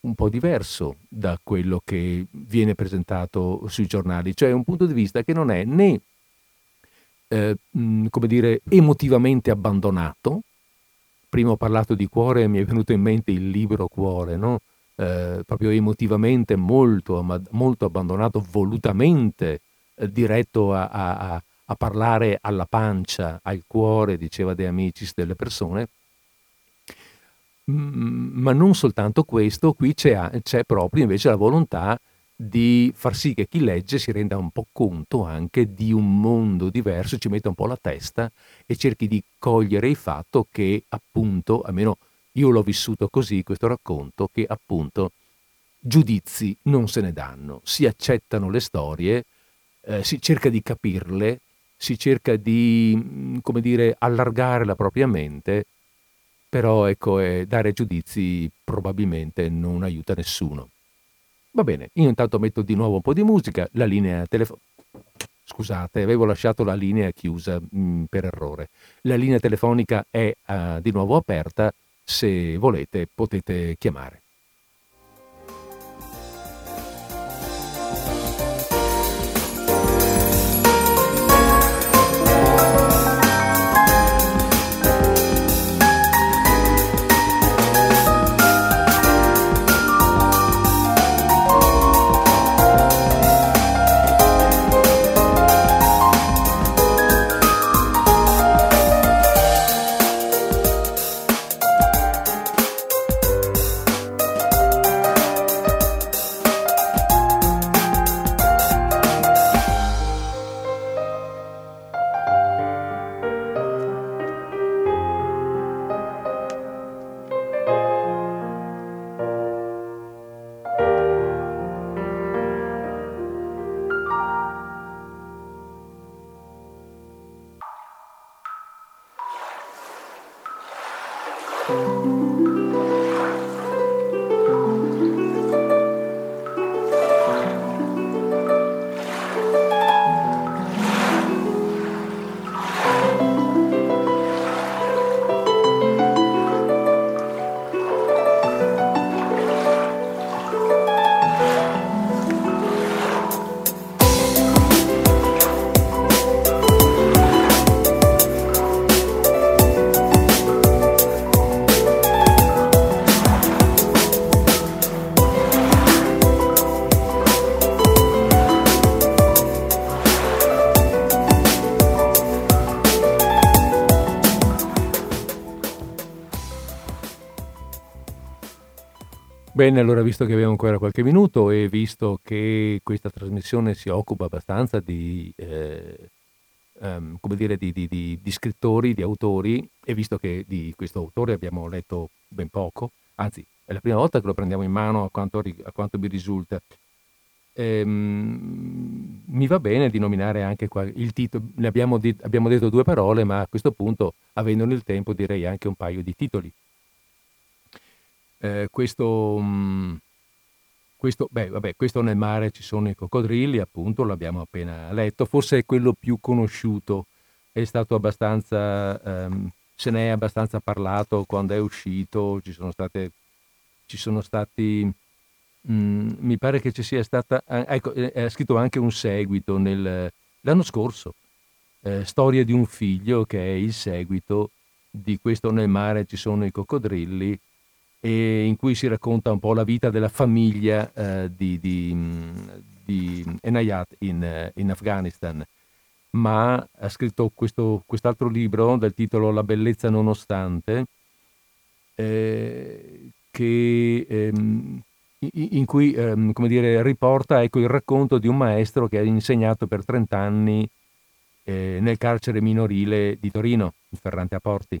un po' diverso da quello che viene presentato sui giornali, cioè un punto di vista che non è né, eh, come dire, emotivamente abbandonato. Prima ho parlato di cuore e mi è venuto in mente il libro Cuore, no? eh, proprio emotivamente molto, molto abbandonato, volutamente eh, diretto a, a, a parlare alla pancia, al cuore, diceva De Amicis, delle persone ma non soltanto questo, qui c'è, c'è, proprio invece la volontà di far sì che chi legge si renda un po' conto anche di un mondo diverso, ci metta un po' la testa e cerchi di cogliere il fatto che appunto, almeno io l'ho vissuto così questo racconto, che appunto giudizi non se ne danno, si accettano le storie, eh, si cerca di capirle, si cerca di, come dire, allargare la propria mente però ecco, eh, dare giudizi probabilmente non aiuta nessuno. Va bene, io intanto metto di nuovo un po' di musica, la linea telefonica. Scusate, avevo lasciato la linea chiusa mh, mm, per errore. La linea telefonica è uh, di nuovo aperta, se volete potete chiamare. Bene, allora visto che abbiamo ancora qualche minuto e visto che questa trasmissione si occupa abbastanza di, eh, um, come dire, di, di, di, scrittori, di autori, e visto che di questo autore abbiamo letto ben poco, anzi è la prima volta che lo prendiamo in mano a quanto, a quanto mi risulta, ehm, mi va bene di nominare anche qua il titolo, ne abbiamo, abbiamo detto due parole, ma a questo punto, avendone il tempo, direi anche un paio di titoli eh, questo, mm, questo, beh, vabbè, questo nel mare ci sono i coccodrilli, appunto, l'abbiamo appena letto, forse è quello più conosciuto, è stato abbastanza, ehm, se ne è abbastanza parlato quando è uscito, ci sono state, ci sono stati, mh, mm, mi pare che ci sia stata, eh, ecco, ha scritto anche un seguito nel, l'anno scorso, eh, Storia di un figlio, che è il seguito di questo nel mare ci sono i coccodrilli, e in cui si racconta un po' la vita della famiglia eh, di, di, di, Enayat in, in, Afghanistan. Ma ha scritto questo, quest'altro libro dal titolo La bellezza nonostante, eh, che, ehm, in cui ehm, dire, riporta ecco, il racconto di un maestro che ha insegnato per 30 anni eh, nel carcere minorile di Torino, in Ferrante a Porti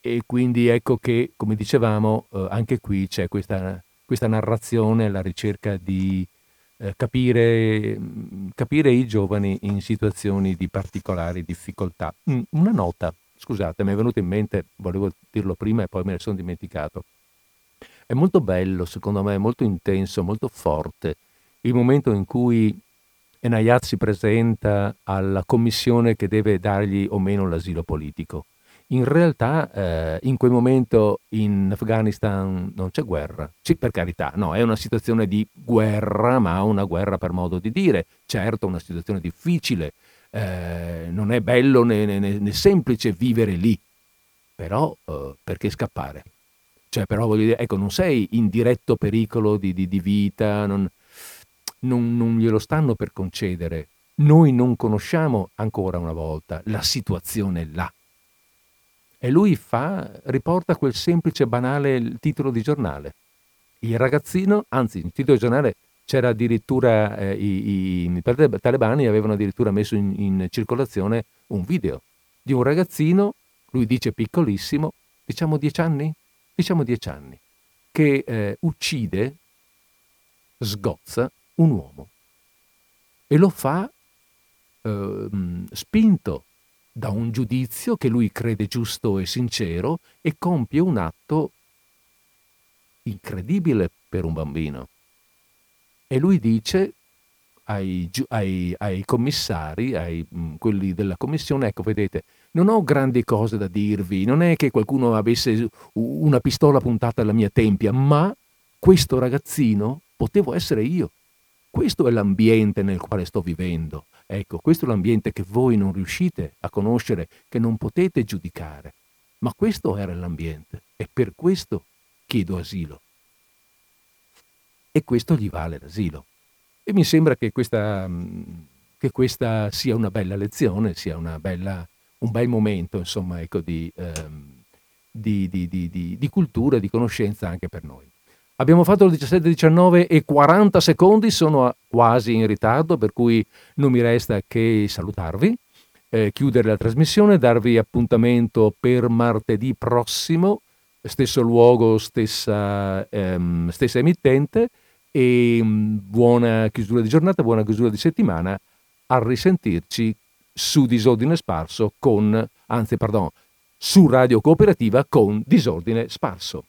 e quindi ecco che, come dicevamo, eh, anche qui c'è questa, questa narrazione alla ricerca di eh, capire, mm, capire, i giovani in situazioni di particolari difficoltà. Mm, una nota, scusate, mi è venuto in mente, volevo dirlo prima e poi me ne sono dimenticato. È molto bello, secondo me, molto intenso, molto forte il momento in cui Enayat si presenta alla commissione che deve dargli o meno l'asilo politico in realtà eh, in quel momento in Afghanistan non c'è guerra. Sì, per carità, no, è una situazione di guerra, ma una guerra per modo di dire. Certo, una situazione difficile, eh, non è bello né, né, né, semplice vivere lì, però eh, perché scappare? Cioè, però voglio dire, ecco, non sei in diretto pericolo di, di, di vita, non, non, non glielo stanno per concedere. Noi non conosciamo ancora una volta la situazione là e lui fa, riporta quel semplice, banale titolo di giornale. Il ragazzino, anzi, il titolo di giornale c'era addirittura, eh, i, i, i, talebani avevano addirittura messo in, in, circolazione un video di un ragazzino, lui dice piccolissimo, diciamo dieci anni? Diciamo dieci anni, che eh, uccide, sgozza un uomo e lo fa eh, spinto da un giudizio che lui crede giusto e sincero e compie un atto incredibile per un bambino. E lui dice, ai, ai, ai commissari, ai mh, quelli della commissione, ecco, vedete, non ho grandi cose da dirvi, non è che qualcuno avesse una pistola puntata alla mia tempia, ma questo ragazzino potevo essere io. Questo è l'ambiente nel quale sto vivendo. Ecco, questo è l'ambiente che voi non riuscite a conoscere, che non potete giudicare. Ma questo era l'ambiente e per questo chiedo asilo. E questo gli vale l'asilo. E mi sembra che questa, che questa sia una bella lezione, sia bella, un bel momento, insomma, ecco, di, ehm, di, di, di cultura di conoscenza anche per noi. Abbiamo fatto le 17.19 e 40 secondi, sono quasi in ritardo, per cui non mi resta che salutarvi, eh, chiudere la trasmissione, darvi appuntamento per martedì prossimo, stesso luogo, stessa, ehm, stessa emittente e mm, buona chiusura di giornata, buona chiusura di settimana, a risentirci su Disordine Sparso con, anzi pardon, su Radio Cooperativa con Disordine Sparso.